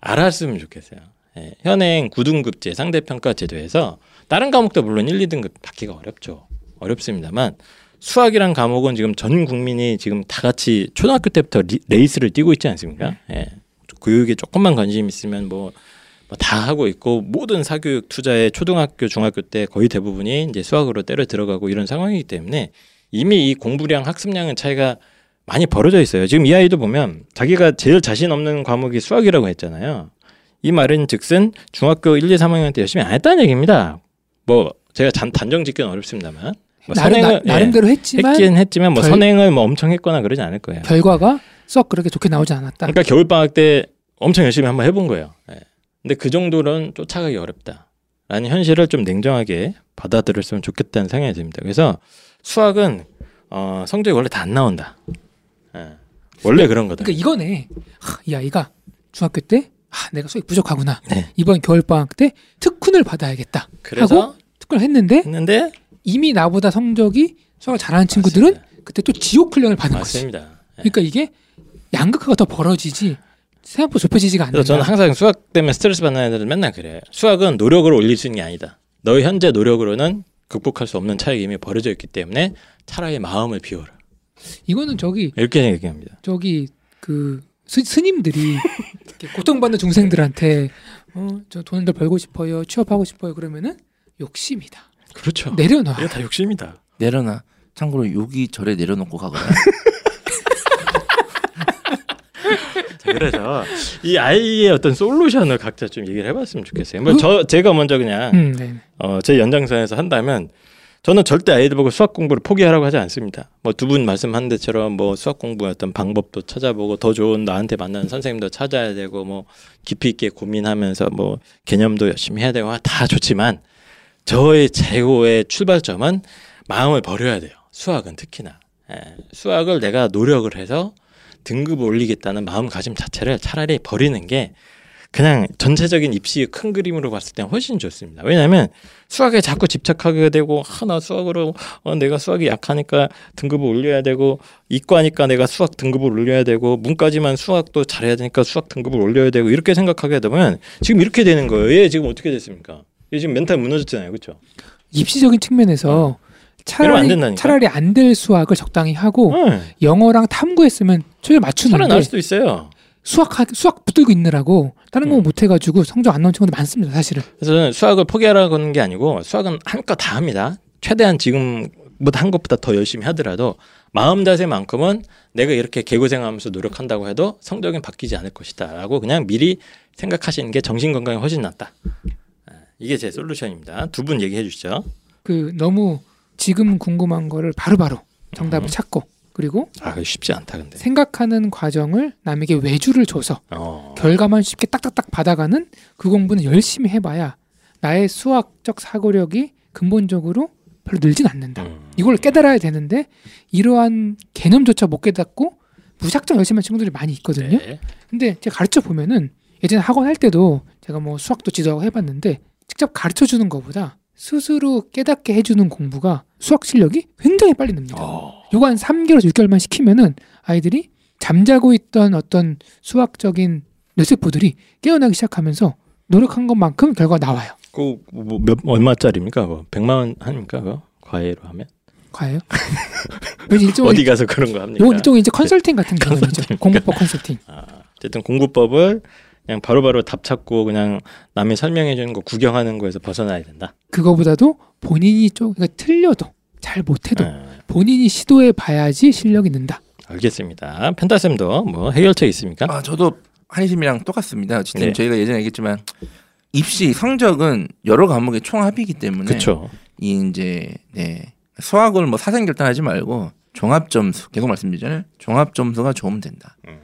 알았으면 좋겠어요. 예, 현행 9등급제 상대평가 제도에서 다른 과목도 물론 1, 2등급 받기가 어렵죠. 어렵습니다만 수학이란 과목은 지금 전 국민이 지금 다 같이 초등학교 때부터 리- 레이스를 뛰고 있지 않습니까? 예. 교육에 조금만 관심 있으면 뭐 다 하고 있고 모든 사교육 투자에 초등학교 중학교 때 거의 대부분이 이제 수학으로 때려 들어가고 이런 상황이기 때문에 이미 이 공부량 학습량은 차이가 많이 벌어져 있어요. 지금 이 아이도 보면 자기가 제일 자신 없는 과목이 수학이라고 했잖아요. 이 말은 즉슨 중학교 1, 2, 3학년 때 열심히 안 했다는 얘기입니다. 뭐 제가 단, 단정 짓기는 어렵습니다만 뭐 나름, 선행을 나, 름대로 예, 했지만 했긴 했지만 뭐 결- 선행을 뭐 엄청 했거나 그러지 않을 거예요. 결과가 썩 그렇게 좋게 나오지 않았다 그러니까 겨울 방학 때 엄청 열심히 한번 해본 거예요. 예. 근데 그 정도는 쫓아가기 어렵다라는 현실을 좀 냉정하게 받아들였으면 좋겠다는 생각이 듭니다. 그래서 수학은 어, 성적이 원래 다 안 나온다. 예. 원래 그런 거다. 그러니까 이거네 하, 이 아이가 중학교 때 아, 내가 수익 부족하구나 네. 이번 겨울 방학 때 특훈을 받아야겠다 하고 특훈을 했는데 했는데 이미 나보다 성적이 수학을 잘하는 친구들은 맞습니다. 그때 또 지옥 훈련을 받는 거지 맞습니다. 예. 그러니까 이게 양극화가 더 벌어지지 생각보다 좁혀지지가 그래서 저는 항상 수학 때문에 스트레스 받는 애들은 맨날 그래요. 수학은 노력으로 올릴 수 있는 게 아니다. 너의 현재 노력으로는 극복할 수 없는 차이가 이미 벌어져 있기 때문에 차라리 마음을 비워라. 이거는 저기 이렇게 얘기합니다. 저기 그 스, 스님들이 (laughs) 고통받는 중생들한테 어, 저 돈을 더 벌고 싶어요 취업하고 싶어요 그러면은 욕심이다 그렇죠. 내려놔 이게 다 욕심이다. 내려놔. 참고로 여기 절에 내려놓고 가거나. (laughs) 자, 그래서 (laughs) 이 아이의 어떤 솔루션을 각자 좀 얘기를 해봤으면 좋겠어요. 뭐저 제가 먼저 그냥 음, 네. 어, 제 연장선에서 한다면 저는 절대 아이들 보고 수학 공부를 포기하라고 하지 않습니다. 뭐 두 분 말씀한 데처럼 뭐 수학 공부의 어떤 방법도 찾아보고 더 좋은 나한테 맞는 선생님도 찾아야 되고 뭐 깊이 있게 고민하면서 뭐 개념도 열심히 해야 되고 다 좋지만 저의 최고의 출발점은 마음을 버려야 돼요. 수학은 특히나 예, 수학을 내가 노력을 해서 등급을 올리겠다는 마음가짐 자체를 차라리 버리는 게 그냥 전체적인 입시의 큰 그림으로 봤을 때는 훨씬 좋습니다. 왜냐하면 수학에 자꾸 집착하게 되고 하나 수학으로 어, 내가 수학이 약하니까 등급을 올려야 되고 이과니까 내가 수학 등급을 올려야 되고 문까지만 수학도 잘해야 되니까 수학 등급을 올려야 되고 이렇게 생각하게 되면 지금 이렇게 되는 거예요. 얘 지금 어떻게 됐습니까? 얘 지금 멘탈 무너졌잖아요, 그렇죠? 입시적인 측면에서 안 차라리 된다니까. 차라리 안 될 수학을 적당히 하고 응. 영어랑 탐구했으면 초절 맞추는데 살아날 수도 있어요. 수학 하- 수학 붙들고 있느라고 다른 거 음. 못 해가지고 성적 안 나온 친구들 많습니다 사실은 그래서 수학을 포기하라고 하는 게 아니고 수학은 한껏 다 합니다. 최대한 지금보다 한 것보다 더 열심히 하더라도 마음 자세만큼은 내가 이렇게 개고생하면서 노력한다고 해도 성적은 바뀌지 않을 것이다라고 그냥 미리 생각하시는 게 정신 건강에 훨씬 낫다. 아, 이게 제 솔루션입니다. 두 분 얘기해 주시죠. 그 너무 지금 궁금한 거를 바로 바로 정답을 음. 찾고 그리고 아, 쉽지 않다 근데. 생각하는 과정을 남에게 외주를 줘서 어. 결과만 쉽게 딱딱딱 받아가는 그 공부는 열심히 해봐야 나의 수학적 사고력이 근본적으로 별로 늘진 않는다. 음. 이걸 깨달아야 되는데 이러한 개념조차 못 깨닫고 무작정 열심히 한 친구들이 많이 있거든요. 네. 근데 제가 가르쳐 보면은 예전에 학원 할 때도 제가 뭐 수학도 지도하고 해봤는데 직접 가르쳐 주는 것보다 스스로 깨닫게 해주는 공부가 수학 실력이 굉장히 빨리 늡니다. 어. 요거 한 3개월에서 6개월만 시키면은 아이들이 잠자고 있던 어떤 수학적인 뇌세포들이 깨어나기 시작하면서 노력한 것만큼 결과가 나와요. 그 뭐 몇 얼마짜리입니까? 그거? 100만 원 합니까? 그거? 과외로 하면? (laughs) 일종의 어디 가서 그런 거 합니까? 요건 일종의 이제 컨설팅 같은 (laughs) 개념이죠. 공부법 컨설팅. 아, 어쨌든 공부법을 그냥 바로 바로 답 찾고 그냥 남이 설명해 주는 거 구경하는 거에서 벗어나야 된다. 그거보다도 본인이 좀 그러니까 틀려도 잘 못해도 네, 본인이 시도해 봐야지 실력이 는다. 알겠습니다. 펜타쌤도 뭐 해결책 있습니까? 아 저도 한희심이랑 똑같습니다. 어쨌든 네. 저희가 예전에 얘기했지만 입시 성적은 여러 과목의 총합이기 때문에 그렇죠. 이 이제 네 수학을 뭐 사생 결단하지 말고 종합 점수 계속 말씀드리잖아요. 종합 점수가 좋으면 된다. 음.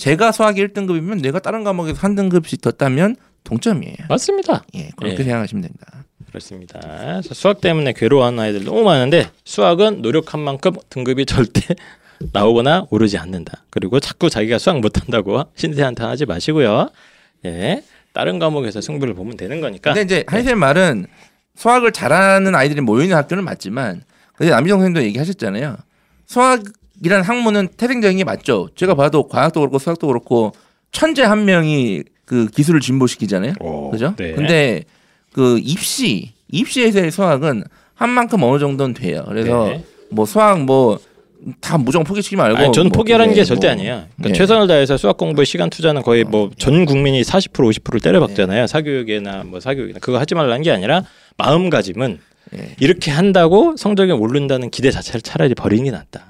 네 제가 수학이 1등급이면 내가 다른 과목에서 한 등급씩 더 따면 동점이에요. 맞습니다. 예 그렇게 예. 생각하시면 된다. 그렇습니다. 수학 때문에 괴로워하는 아이들 너무 많은데 수학은 노력한 만큼 등급이 절대 (laughs) 나오거나 오르지 않는다. 그리고 자꾸 자기가 수학 못한다고 신세한탄하지 마시고요. 예, 다른 과목에서 승부를 보면 되는 거니까. 근데 이제 한희쌤 말은 수학을 잘하는 아이들이 모여 있는 학교는 맞지만 근데 남희정 선생님도 얘기하셨잖아요. 수학 이라는 학문은 태생적인 게 맞죠. 제가 봐도 과학도 그렇고 수학도 그렇고 천재 한 명이 그 기술을 진보시키잖아요. 오, 그죠? 네. 근데 그 입시 입시에서의 수학은 한 만큼 어느 정도는 돼요. 그래서 네. 뭐 수학 뭐 다 무조건 포기시키지 말고 아니, 저는 뭐 포기하라는 게 네, 절대 뭐, 아니에요. 그러니까 네. 최선을 다해서 수학 공부에 시간 투자는 거의 뭐 전 국민이 40% 50%를 네. 때려박잖아요. 사교육이나 뭐 사교육이나 그거 하지 말라는 게 아니라 마음가짐은 네. 이렇게 한다고 성적이 오른다는 기대 자체를 차라리 버리는 게 낫다.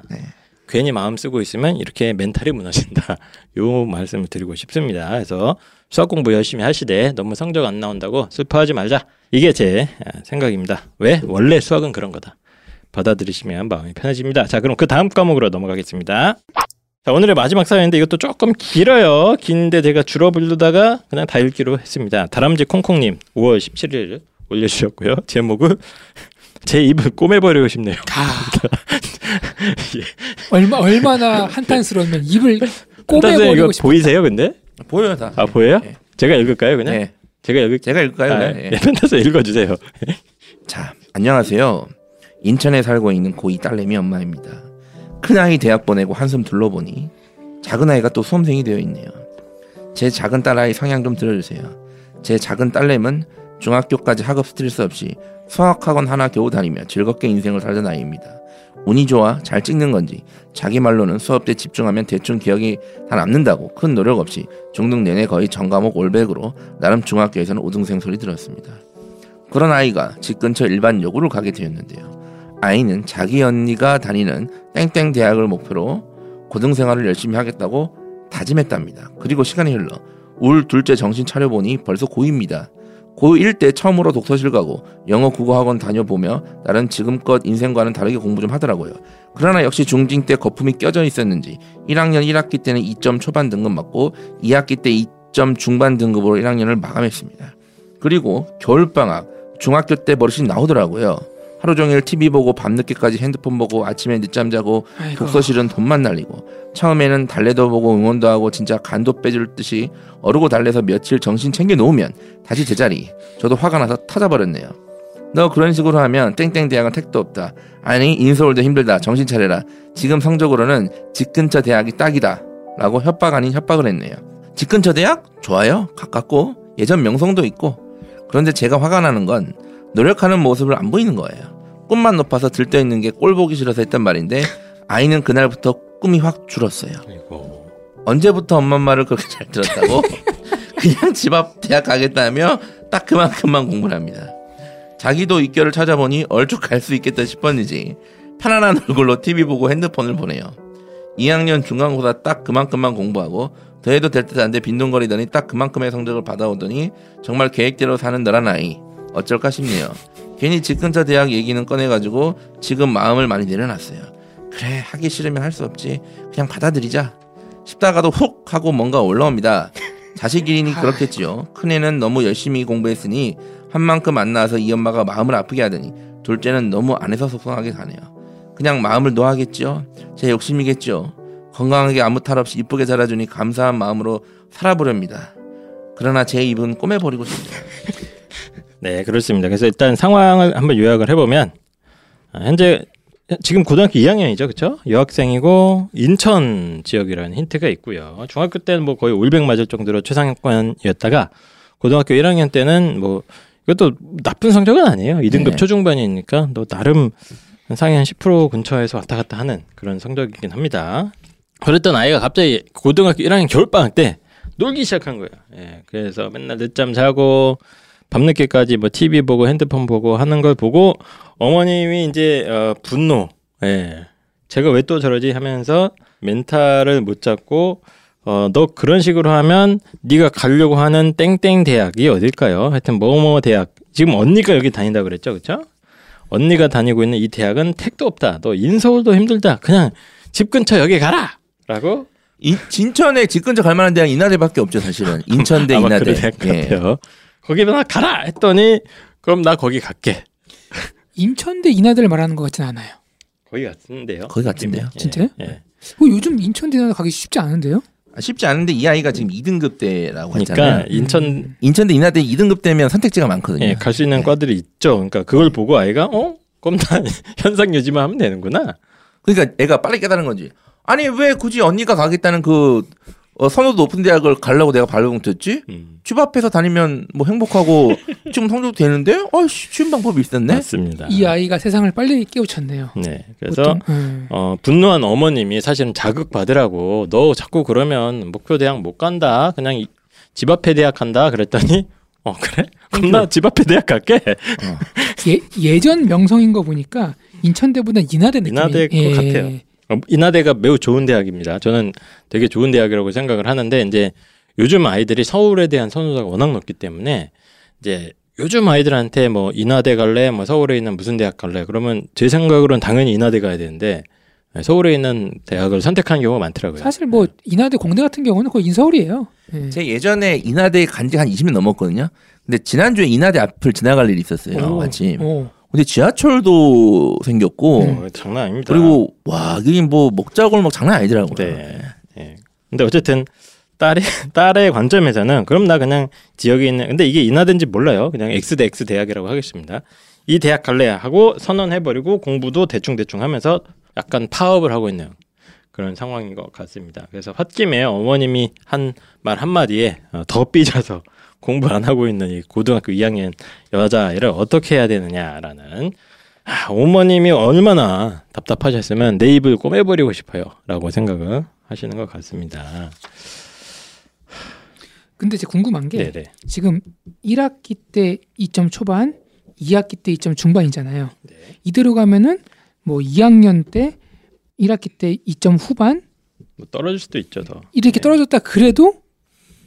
네. 괜히 마음 쓰고 있으면 이렇게 멘탈이 무너진다. (laughs) 요 말씀을 드리고 싶습니다. 그래서 수학 공부 열심히 하시되 너무 성적 안 나온다고 슬퍼하지 말자. 이게 제 아, 생각입니다. 왜? 원래 수학은 그런 거다. 받아들이시면 마음이 편해집니다. 자, 그럼 그 다음 과목으로 넘어가겠습니다. 자, 오늘의 마지막 사연인데 이것도 조금 길어요. 긴데 제가 줄어 부르다가 그냥 다 읽기로 했습니다. 다람쥐 콩콩님 5월 17일 올려주셨고요. 제목은 제 입을 꼬매버리고 싶네요. (laughs) 예. 얼마 얼마나 한탄스러우면 입을 꼬매버리고 이거 싶다. 보이세요, 근데? 보여요 다. 아 보여요? 네. 제가 읽을까요, 그냥? 네. 제가 읽을. 제가 읽을까요? 아, 네. 네. 펜타서 읽어주세요. (laughs) 자, 안녕하세요. 인천에 살고 있는 고2 딸내미 엄마입니다. 큰아이 대학 보내고 한숨 둘러보니 작은 아이가 또 수험생이 되어 있네요. 제 작은 딸아이 성향 좀 들어주세요. 제 작은 딸내미는 중학교까지 학업 스트레스 없이 수학학원 하나 겨우 다니며 즐겁게 인생을 살던 아이입니다. 운이 좋아 잘 찍는 건지 자기 말로는 수업 때 집중하면 대충 기억이 다 남는다고 큰 노력 없이 중등 내내 거의 전과목 올백으로 나름 중학교에서는 우등생 소리 들었습니다. 그런 아이가 집 근처 일반 여고를 가게 되었는데요. 아이는 자기 언니가 다니는 땡땡 대학을 목표로 고등생활을 열심히 하겠다고 다짐했답니다. 그리고 시간이 흘러 울 둘째 정신 차려보니 벌써 고2입니다. 고1 때 처음으로 독서실 가고 영어 국어 학원 다녀보며 나름 지금껏 인생과는 다르게 공부 좀 하더라고요. 그러나 역시 중딩 때 거품이 껴져 있었는지 1학년 1학기 때는 2점 초반 등급 맞고 2학기 때 2점 중반 등급으로 1학년을 마감했습니다. 그리고 겨울방학 중학교 때 버릇이 나오더라고요. 하루 종일 TV 보고 밤늦게까지 핸드폰 보고 아침에 늦잠 자고 아이고. 독서실은 돈만 날리고 처음에는 달래도 보고 응원도 하고 진짜 간도 빼줄 듯이 어르고 달래서 며칠 정신 챙겨 놓으면 다시 제자리. 저도 화가 나서 터져버렸네요. 너 그런 식으로 하면 땡땡 대학은 택도 없다. 아니 인서울도 힘들다. 정신 차려라. 지금 성적으로는 집 근처 대학이 딱이다. 라고 협박 아닌 협박을 했네요. 집 근처 대학? 좋아요. 가깝고. 예전 명성도 있고. 그런데 제가 화가 나는 건 노력하는 모습을 안 보이는 거예요 꿈만 높아서 들떠 있는 게 꼴 보기 싫어서 했단 말인데 아이는 그날부터 꿈이 확 줄었어요. 아이고. 언제부터 엄마 말을 그렇게 잘 들었다고? (laughs) 그냥 집 앞 대학 가겠다며 딱 그만큼만 공부를 합니다. 자기도 입결을 찾아보니 얼추 갈 수 있겠다 싶었는지 편안한 얼굴로 TV 보고 핸드폰을 보내요. 2학년 중간고사 딱 그만큼만 공부하고 더해도 될 듯 한데 빈둥거리더니 딱 그만큼의 성적을 받아오더니 정말 계획대로 사는 너란 아이 어쩔까 싶네요. 괜히 집 근처 대학 얘기는 꺼내가지고 지금 마음을 많이 내려놨어요. 그래 하기 싫으면 할 수 없지 그냥 받아들이자 싶다가도 훅 하고 뭔가 올라옵니다. 자식이니 그렇겠지요. 큰애는 너무 열심히 공부했으니 한 만큼 안 나와서 이 엄마가 마음을 아프게 하더니 둘째는 너무 안 해서 속상하게 가네요. 그냥 마음을 놓아겠지요. 제 욕심이겠죠. 건강하게 아무 탈 없이 이쁘게 자라주니 감사한 마음으로 살아보렵니다. 그러나 제 입은 꼬매버리고 싶네요. 네, 그렇습니다. 그래서 일단 상황을 한번 요약을 해보면 아, 현재 지금 고등학교 2학년이죠, 그렇죠? 여학생이고 인천 지역이라는 힌트가 있고요. 중학교 때는 뭐 거의 올백 맞을 정도로 최상위권이었다가 고등학교 1학년 때는 뭐 이것도 나쁜 성적은 아니에요. 2등급 네. 초중반이니까 또 나름 상위 한 10% 근처에서 왔다 갔다 하는 그런 성적이긴 합니다. 그랬던 아이가 갑자기 고등학교 1학년 겨울방학 때 놀기 시작한 거예요. 예, 그래서 맨날 늦잠 자고 밤늦게까지 뭐 TV 보고 핸드폰 보고 하는 걸 보고 어머님이 이제 어, 분노, 예, 제가 왜 또 저러지 하면서 멘탈을 못 잡고 어, 너 그런 식으로 하면 네가 가려고 하는 땡땡 대학이 어딜까요? 하여튼 뭐뭐 대학 지금 언니가 여기 다닌다 그랬죠, 그렇죠? 언니가 다니고 있는 이 대학은 택도 없다. 너 인서울도 힘들다. 그냥 집 근처 여기 가라.라고 이 진천에 집 근처 갈 만한 대학 인하대밖에 없죠 사실은 인천대. (laughs) 그럴 것 예. 같아요. 거기나 가라 했더니 그럼 나 거기 갈게. 인천대 인하대를 말하는 것 같진 않아요. 거기 같은데요. 거기 같은데요? 예, 진짜요? 예. 어, 요즘 인천대 인하대 가기 쉽지 않은데요? 아, 쉽지 않은데 이 아이가 지금 2등급 대라고 그러니까 했잖아요. 인천 인천대 인하대 2등급 대면 선택지가 많거든요. 예, 갈 수 있는 네. 과들이 있죠. 그러니까 그걸 보고 아이가 어? 그럼 나 (laughs) 현상 유지만 하면 되는구나. 그러니까 애가 빨리 깨달은 거지. 아니 왜 굳이 언니가 가겠다는 그 어, 선호도 높은 대학을 가려고 내가 발버둥 쳤지? 음, 집 앞에서 다니면 뭐 행복하고 (laughs) 지금 성적도 되는데? 어 쉬운 방법이 있었네. 맞습니다. 이 아이가 세상을 빨리 깨우쳤네요. 네, 그래서 음. 어, 분노한 어머님이 사실은 자극 받으라고 너 자꾸 그러면 목표 대학 못 간다. 그냥 이- 집 앞에 대학 간다. 그랬더니 (laughs) 어 그래? 그럼 나 집 앞에 대학 갈게. 예, 예전 명성인 거 보니까 인천대보다 인하대 느낌이 인하대일 것 예. 같아요. 어, 인하대가 매우 좋은 대학입니다. 저는 되게 좋은 대학이라고 생각을 하는데 이제 요즘 아이들이 서울에 대한 선호도가 워낙 높기 때문에 이제 요즘 아이들한테 뭐 인하대 갈래, 뭐 서울에 있는 무슨 대학 갈래 그러면 제 생각으로는 당연히 인하대 가야 되는데 서울에 있는 대학을 선택하는 경우가 많더라고요. 사실 뭐 인하대 공대 같은 경우는 거의 인서울이에요. 예. 제 예전에 인하대 간지 한 20년 넘었거든요. 근데 지난주에 인하대 앞을 지나갈 일이 있었어요. 오, 아침. 오. 근데 지하철도 생겼고 어, 장난 아닙니다. 그리고 와 여기 뭐 먹자골목 장난 아니더라고요. 네. 예. 근데 어쨌든 딸의 (laughs) 딸의 관점에서는 그럼 나 그냥 지역에 있는 근데 이게 인하대인지 몰라요. 그냥 X 대 X 대학이라고 하겠습니다. 이 대학 갈래 하고 선언해 버리고 공부도 대충 대충 하면서 약간 파업을 하고 있는 그런 상황인 것 같습니다. 그래서 홧김에 어머님이 한 말 한마디에 어, 더 삐져서 공부 안 하고 있는 이 고등학교 2학년 여자아이를 어떻게 해야 되느냐라는 아, 어머님이 얼마나 답답하셨으면 내 입을 꼬매버리고 싶어요라고 생각을 하시는 것 같습니다. 근데 이제 궁금한 게 네네. 지금 1학기 때 2점 초반, 2학기 때 2점 중반이잖아요. 네. 이대로 가면은 뭐 2학년 때 1학기 때 2점 후반 뭐 떨어질 수도 있죠 더. 이렇게 네. 떨어졌다 그래도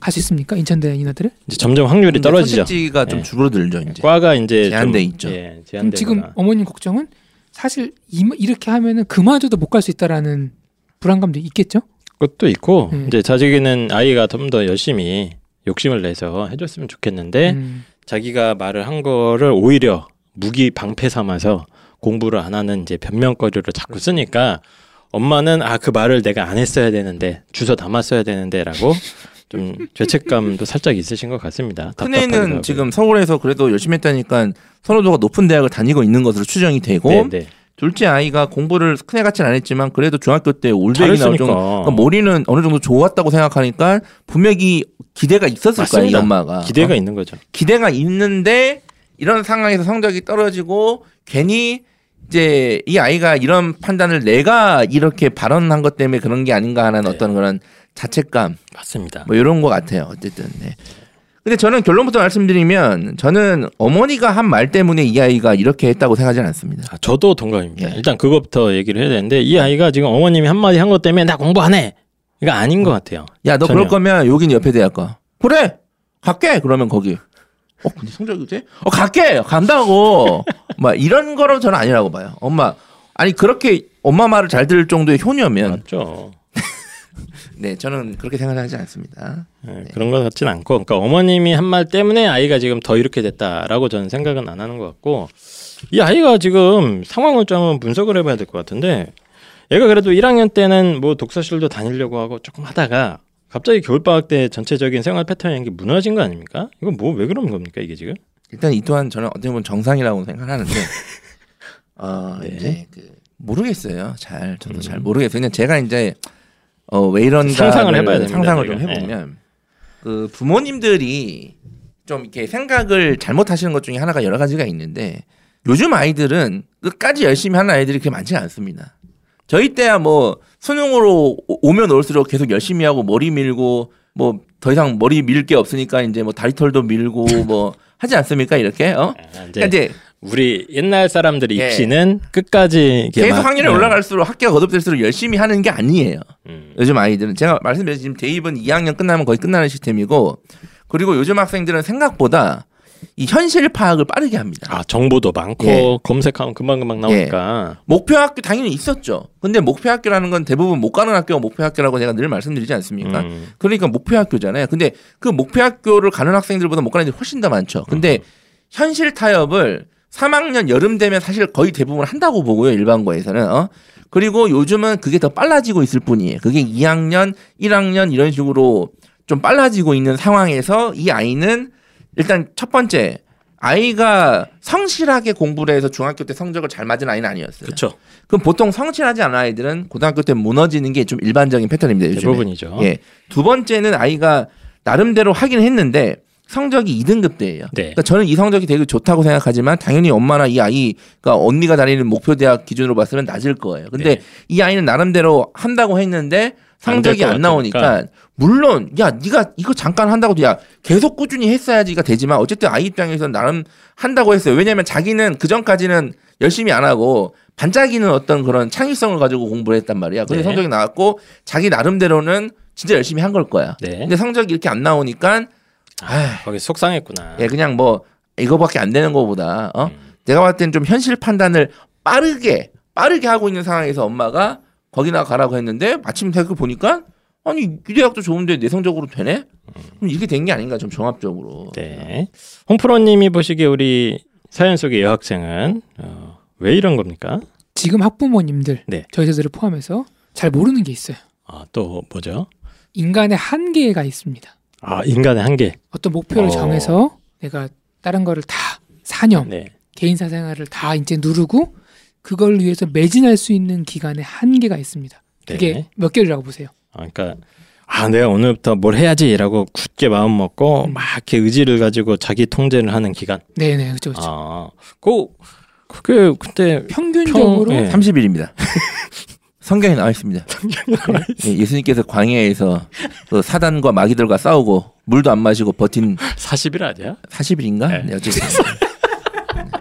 갈 수 있습니까? 인천대 인하들을? 이제 점점 확률이 떨어지죠. 선택지가 좀 네. 줄어들죠 이제. 과가 이제 제한돼 좀, 있죠. 예, 제한되거나. 지금 어머님 걱정은 사실 이, 이렇게 하면은 그마저도 못 갈 수 있다라는 불안감도 있겠죠? 것도 있고 음. 이제 자식이는 아이가 좀 더 열심히 욕심을 내서 해줬으면 좋겠는데 음. 자기가 말을 한 거를 오히려 무기 방패 삼아서 공부를 안 하는 이제 변명거리를 자꾸 쓰니까 엄마는 아 그 말을 내가 안 했어야 되는데 주워 담았어야 되는데라고 (laughs) 좀 죄책감도 살짝 있으신 것 같습니다. 큰애는. 지금 서울에서 그래도 열심히 했다니까 선호도가 높은 대학을 다니고 있는 것으로 추정이 되고 네, 네. 둘째 아이가 공부를 큰애 같지는 않았지만 그래도 중학교 때 올백이 나올. 정도 그러니까 머리는 어느 정도 좋았다고 생각하니까 분명히 기대가 있었을 거야 이 맞습니다. 엄마가 기대가 어? 있는 거죠. 기대가 있는데 이런 상황에서 성적이 떨어지고 괜히 이제 이 아이가 이런 판단을 내가 이렇게 발언한 것 때문에 그런 게 아닌가 하는 네. 어떤 그런 자책감 맞습니다. 뭐 이런 것 같아요. 어쨌든. 네. 근데 저는 결론부터 말씀드리면 저는 어머니가 한 말 때문에 이 아이가 이렇게 했다고 생각하지는 않습니다. 아, 저도 동감입니다. 예. 일단 그것부터 얘기를 해야 되는데 이 아이가 지금 어머님이 한 마디 한 것 때문에 나 공부 안 해. 이거 아닌 것 같아요. 야, 너. 그럴 거면 여긴 옆에 대학 가. 그래. 갈게. 그러면 거기. 어, 근데 성적이 돼? 어, 갈게. 간다고. 막 이런 거로 저는 아니라고 봐요. 엄마. 아니 그렇게 엄마 말을 잘 들을 정도의 효녀면 맞죠. (laughs) 네, 저는 그렇게 생각하지 않습니다. 예, 그런 것 같진 않고, 그러니까 어머님이 한 말 때문에 아이가 지금 더 이렇게 됐다라고 저는 생각은 안 하는 것 같고, 이 아이가 지금 상황을 좀 분석을 해봐야 될 것 같은데, 얘가 그래도 1학년 때는 뭐 독서실도 다니려고 하고 조금 하다가 갑자기 겨울방학 때 전체적인 생활 패턴이 게 무너진 거 아닙니까? 이거 뭐 왜 그런 겁니까 이게 지금? 일단 이 또한 저는 어떻게 보면 정상이라고 생각하는데 (laughs) 어 네. 이제 그 모르겠어요. 잘 저도 잘 모르겠어요. 그냥 제가 이제 어 왜 이런가 상상을 해봐야 됩니다, 상상을 좀. 해보면 그 부모님들이 좀 이렇게 생각을 잘못하시는 것 중에 하나가 여러 가지가 있는데 요즘 아이들은 끝까지 열심히 하는 아이들이 그렇게 많지 않습니다. 저희 때야 뭐 수능으로 오- 오면 올수록 계속 열심히 하고 머리 밀고 뭐 더 이상 머리 밀 게 없으니까 이제 뭐 다리털도 밀고 뭐 하지 않습니까 이렇게 어? 아, 그러니까 이제 우리 옛날 사람들이 예. 입시는 끝까지 계속 막- 학년이 예. 올라갈수록 학교가 거듭될수록 열심히 하는 게 아니에요. 음. 요즘 아이들은 제가 말씀드린 지금 대입은 2학년 끝나면 거의 끝나는 시스템이고 그리고 요즘 학생들은 생각보다 이 현실 파악을 빠르게 합니다. 아 정보도 많고 예. 검색하면 금방 금방 나오니까 목표 학교 당연히 있었죠. 근데 목표 학교라는 건 대부분 못 가는 학교가 목표 학교라고 제가 늘 말씀드리지 않습니까? 음. 그러니까 목표 학교잖아요. 근데 그 목표 학교를 가는 학생들보다 못 가는 애들이 훨씬 더 많죠. 근데 현실 타협을 3학년 여름 되면 사실 거의 대부분 한다고 보고요. 일반고에서는. 어? 그리고 요즘은 그게 더 빨라지고 있을 뿐이에요. 그게 2학년, 1학년 이런 식으로 좀 빨라지고 있는 상황에서 이 아이는 일단 첫 번째 아이가 성실하게 공부를 해서 중학교 때 성적을 잘 맞은 아이는 아니었어요. 그렇죠 그럼 보통 성실하지 않은 아이들은 고등학교 때 무너지는 게 좀 일반적인 패턴입니다. 요즘에. 대부분이죠. 예. 두 번째는 아이가 나름대로 하긴 했는데 성적이 2등급 대예요. 네. 그러니까 저는 이 성적이 되게 좋다고 생각하지만 당연히 엄마나 이 아이가 언니가 다니는 목표 대학 기준으로 봤으면 낮을 거예요. 근데 네. 이 아이는 나름대로 한다고 했는데 성적이 안될것 안 나오니까 물론 야 네가 이거 잠깐 한다고 야 계속 꾸준히 했어야지가 되지만 어쨌든 아이 입장에서 나름 한다고 했어요. 왜냐하면 자기는 그 전까지는 열심히 안 하고 반짝이는 어떤 그런 창의성을 가지고 공부를 했단 말이야. 근데 네. 성적이 나왔고 자기 나름대로는 진짜 열심히 한 걸 거야. 네. 근데 성적이 이렇게 안 나오니까 아, 거기 속상했구나. 예, 그냥 뭐 이거밖에 안 되는 거보다 어? 음. 내가 봤을 땐좀 현실 판단을 빠르게 빠르게 하고 있는 상황에서 엄마가 거기나 가라고 했는데 마침 생각해 보니까 아니 이 대학도 좋은데 내성적으로 되네? 그럼 이렇게 된 게 아닌가 좀 종합적으로. 네. 홍프로님이 보시기에 우리 사연 속의 여학생은 어, 왜 이런 겁니까? 지금 학부모님들 네. 저희 세대를 포함해서 잘 모르는 게 있어요. 아, 또 뭐죠? 인간의 한계가 있습니다. 아 인간의 한계. 어떤 목표를 어. 정해서 내가 다른 거를 다 사념, 네. 개인사 생활을 다 이제 누르고 그걸 위해서 매진할 수 있는 기간의 한계가 있습니다. 그게 네. 몇 개월이라고 보세요? 아, 그러니까 아 내가 오늘부터 뭘 해야지라고 굳게 마음 먹고 음. 막 이렇게 의지를 가지고 자기 통제를 하는 기간. 네네 그렇죠. 그렇죠. 아, 그 그게 그때 평균적으로 평- 예. 30일입니다. (laughs) 성경에 나와 있습니다. 예, 예수님께서 광야에서 그 사단과 마귀들과 싸우고 물도 안 마시고 버틴 40일 아니야? 40일인가? 네. 네, 어쨌든 (laughs)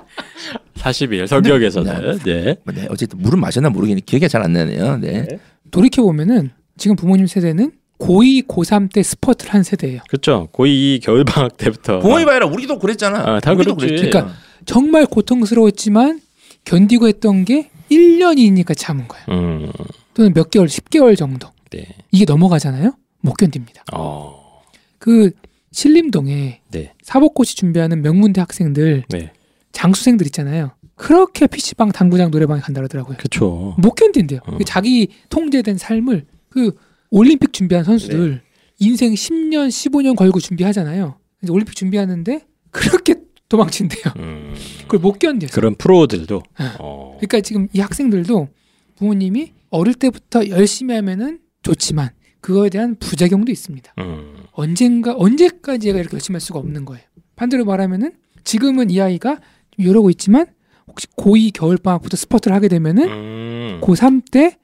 40일 성경에서는 네. 네, 어쨌든 물은 마셨나 모르겠는데 기억이 잘 안 나네요. 네. 돌이켜 보면은 지금 부모님 세대는 고2, 고3 때 스퍼트를 한 세대예요. 그렇죠. 고2 겨울 방학 때부터 부모님 아니라 우리도 그랬잖아. 아, 다 우리도. 그랬지. 그러니까 정말 고통스러웠지만 견디고 했던 게 1년이니까 참은 거예요. 음. 또는 몇 개월, 10개월 정도. 네. 이게 넘어가잖아요. 못 견딥니다. 어. 그 신림동에 네. 사법고시 준비하는 명문대 학생들 네. 장수생들 있잖아요. 그렇게 PC방 당구장 노래방에 간다 그러더라고요. 그렇죠. 못 견딘대요. 어. 자기 통제된 삶을 그 올림픽 준비한 선수들 인생 10년, 15년 걸고 준비하잖아요. 올림픽 준비하는데 그렇게 도망친대요. 음. 그걸 못 견뎌요. 그런 프로들도 아. 어. 그러니까 지금 이 학생들도 부모님이 어릴 때부터 열심히 하면은 좋지만 그거에 대한 부작용도 있습니다. 음. 언젠가 언제까지 얘가 이렇게 열심히 할 수가 없는 거예요. 반대로 말하면은 지금은 이 아이가 좀 이러고 있지만 혹시 고2 겨울 방학부터 스포츠를 하게 되면은 음. 고3 때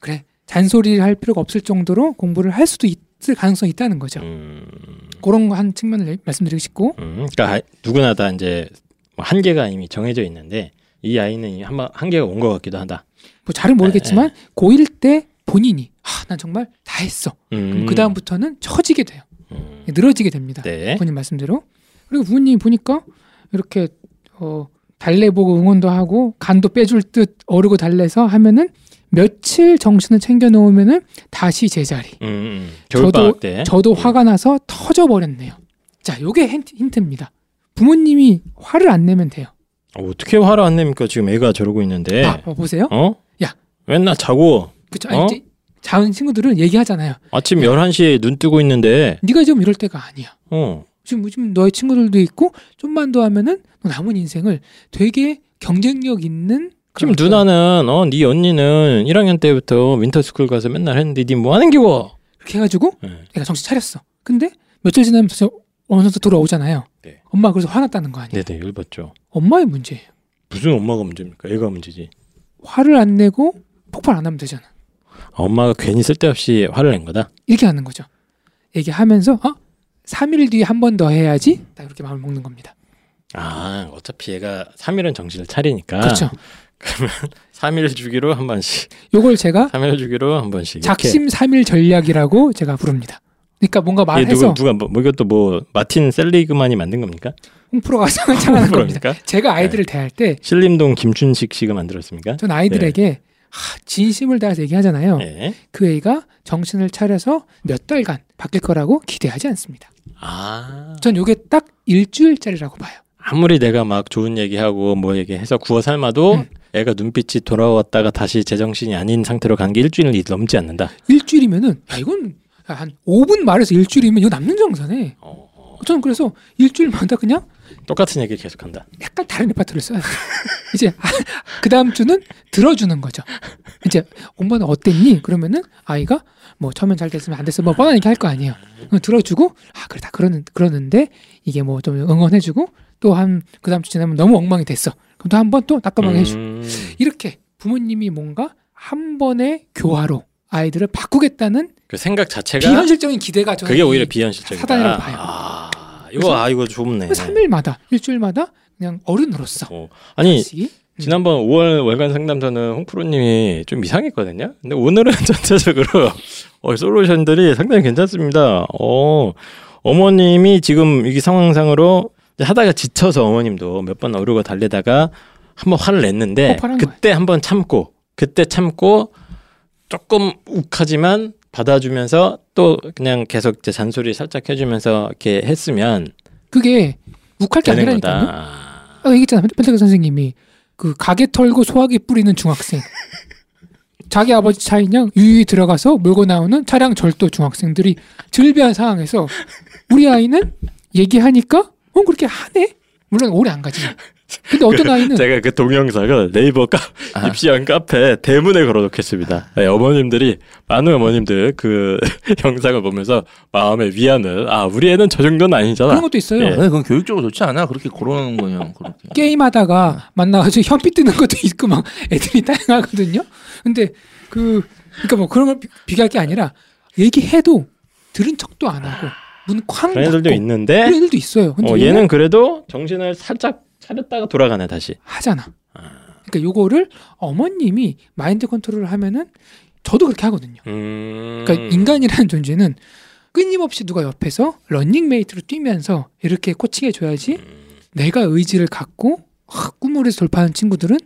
그래 잔소리를 할 필요가 없을 정도로 공부를 할 수도 있 을 가능성이 있다는 거죠. 음. 그런 거 한 측면을 말씀드리고 싶고 음. 그러니까 누구나 다 이제 뭐 한계가 이미 정해져 있는데 이 아이는 한 한계가 온 것 같기도 하다. 뭐 잘은 모르겠지만 고1 때 본인이 아, 난 정말 다 했어. 음. 그 다음부터는 처지게 돼요. 음. 늘어지게 됩니다. 네. 본인 말씀대로. 그리고 부모님이 보니까 이렇게 어, 달래 보고 응원도 하고 간도 빼줄 듯 어르고 달래서 하면은 며칠 정신을 챙겨 놓으면은 다시 제자리. 음, 음. 겨울방학 때. 저도 화가 나서 터져 버렸네요. 자, 요게 힌트, 힌트입니다. 부모님이 화를 안 내면 돼요. 어, 어떻게 화를 안 냅니까? 지금 애가 저러고 있는데. 아, 봐 보세요. 어? 야. 맨날 자고 그쵸? 어? 아니, 이제 작은 친구들은 얘기하잖아요. 아침 11시에 눈 뜨고 있는데 네가 지금 이럴 때가 아니야. 어. 지금 지금 너의 친구들도 있고 좀만 더 하면은 너 남은 인생을 되게 경쟁력 있는 지금 어떤- 누나는 어, 네 언니는 1학년 때부터 winter school 가서 맨날 했는데 니 뭐 하는 기고? 그렇게 해가지고 네. 내가 정신 차렸어. 근데 며칠 지나면 다시 어느 정도 돌아오잖아요. 네. 엄마 그래서 화났다는 거 아니에요? 네네 열받죠. 엄마의 문제예요. 무슨 엄마가 문제입니까? 애가 문제지. 화를 안 내고 폭발 안 하면 되잖아. 아, 엄마가 괜히 쓸데없이 화를 낸 거다. 이렇게 하는 거죠. 얘기하면서 어? 3일 뒤에 한 번 더 해야지. 딱 이렇게 마음을 먹는 겁니다. 아 어차피 얘가 3일은 정신을 차리니까. 그렇죠. 3일 주기로 한 번씩. 요걸 제가 3일 주기로 한 번씩. 작심 삼일 전략이라고 제가 부릅니다. 그러니까 뭔가 말해서 누가 누가 뭐, 뭐 이것도 뭐 마틴 셀리그만이 만든 겁니까? 홍프로가 (laughs) 창하는 겁니다. 제가 아이들을 대할 때 신림동 김춘식 씨가 만들었습니까? 전 아이들에게 하, 진심을 다해서 얘기하잖아요. 네. 그 애가 정신을 차려서 몇 달간 바뀔 거라고 기대하지 않습니다. 아 전 요게 딱 일주일짜리라고 봐요. 아무리 내가 막 좋은 얘기하고 뭐 얘기해서 구워 삶아도 음. 애가 눈빛이 돌아왔다가 다시 제정신이 아닌 상태로 간 게 일주일이 넘지 않는다. 일주일이면은 야 이건 한 5분 말해서 일주일이면 이거 남는 정사네. 어, 저는 그래서 일주일마다 그냥 똑같은 얘기를 계속한다. 약간 다른 레파토리를 써요. (laughs) 이제 그 다음 주는 들어주는 거죠. 이제 엄마는 어땠니? 그러면은 아이가 뭐 처음엔 잘 됐으면 안 됐으면 뭐 뻔한 얘기 할 거 아니에요. 들어주고 아 그래 다 그러는 그러는데 이게 뭐 좀 응원해주고 또 한 그 다음 주 지나면 너무 엉망이 됐어. 그럼 또 한 번 또 따끔하게 해주고 음, 이렇게 부모님이 뭔가 한 번의 교화로 아이들을 바꾸겠다는 그 생각 자체가 비현실적인 기대가 저는 그게 오히려 이 비현실적이다. 사단이라고 봐요. 아, 이거 아 이거 좋네. 3일마다 일주일마다 그냥 어른으로서 어. 아니 다시 지난번 5월 월간 상담소는 홍프로님이 좀 이상했거든요. 근데 오늘은 (laughs) 전체적으로 어, 솔루션들이 상당히 괜찮습니다. 어, 어머님이 지금 이 상황상으로 하다가 지쳐서 어머님도 몇 번 어르고 달래다가 한번 화를 냈는데 폭발한 그때 한번 참고 그때 참고 조금 욱하지만 받아주면서 또 그냥 계속 이제 잔소리 살짝 해주면서 이렇게 했으면 그게 욱할 게 아니라니까요. 아, 얘기했잖아. 펜타그 선생님이 그 가게 털고 소화기 뿌리는 중학생. (laughs) 자기 아버지 차이냥 유유히 들어가서 몰고 나오는 차량 절도 중학생들이 즐비한 상황에서 우리 아이는 얘기하니까 어 그렇게 하네. 물론 오래 안 가지. 근데 어떤 아이는 제가 그 동영상을 네이버 카, 아. 입시한 카페 대문에 걸어놓겠습니다. 네, 어머님들이 많은 어머님들 그 (laughs) 영상을 보면서 마음의 위안을 아 우리 애는 저 정도는 아니잖아. 그런 것도 있어요. 예. 근데 그건 교육적으로 좋지 않아. 그렇게 걸어놓는 거냐. 그렇게. 게임하다가 만나가지고 현피 뜨는 것도 있고 막 애들이 다양하거든요. 근데 그 그러니까 뭐 그런 걸 비- 비교할 게 아니라 얘기해도 들은 척도 안 하고 문쾅 그런 애들도 있는데 그런 애들도 있어요. 근데 어, 얘는 얘는 그래도 정신을 살짝 차렸다가 돌아가네 다시. 하잖아. 그러니까 요거를 어머님이 마인드 컨트롤을 하면은 저도 그렇게 하거든요. 음... 그러니까 인간이라는 존재는 끊임없이 누가 옆에서 런닝메이트로 뛰면서 이렇게 코칭해 줘야지 내가 의지를 갖고 확 꿈을 해서 돌파하는 친구들은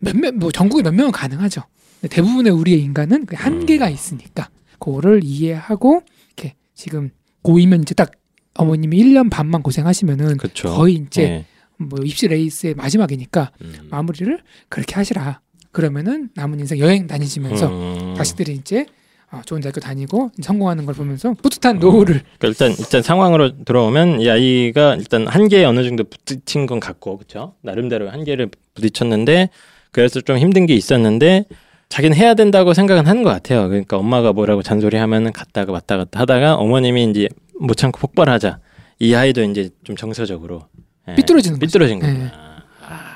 몇몇 뭐 전국에 몇 명은 가능하죠. 대부분의 우리의 인간은 그 한계가 있으니까 그거를 이해하고 이렇게 지금 고이면 이제 딱 어머님이 1년 반만 고생하시면은 그렇죠. 거의 이제 네. 뭐 입시 레이스의 마지막이니까 음. 마무리를 그렇게 하시라. 그러면은 남은 인생 여행 다니시면서 음. 자식들이 이제 어, 좋은 대학교 다니고 성공하는 걸 보면서 뿌듯한 노후를 그러니까 일단 일단 상황으로 들어오면 이 아이가 일단 한계에 어느 정도 부딪힌 건 같고 그렇죠. 나름대로 한계를 부딪혔는데 그래서 좀 힘든 게 있었는데 자기는 해야 된다고 생각은 하는 것 같아요. 그러니까 엄마가 뭐라고 잔소리하면은 갔다가 왔다 갔다 하다가 어머님이 이제 못 참고 폭발하자 이 아이도 이제 좀 정서적으로 예, 삐뚤어지는 거죠. 삐뚤어진 예. 거구나. 아,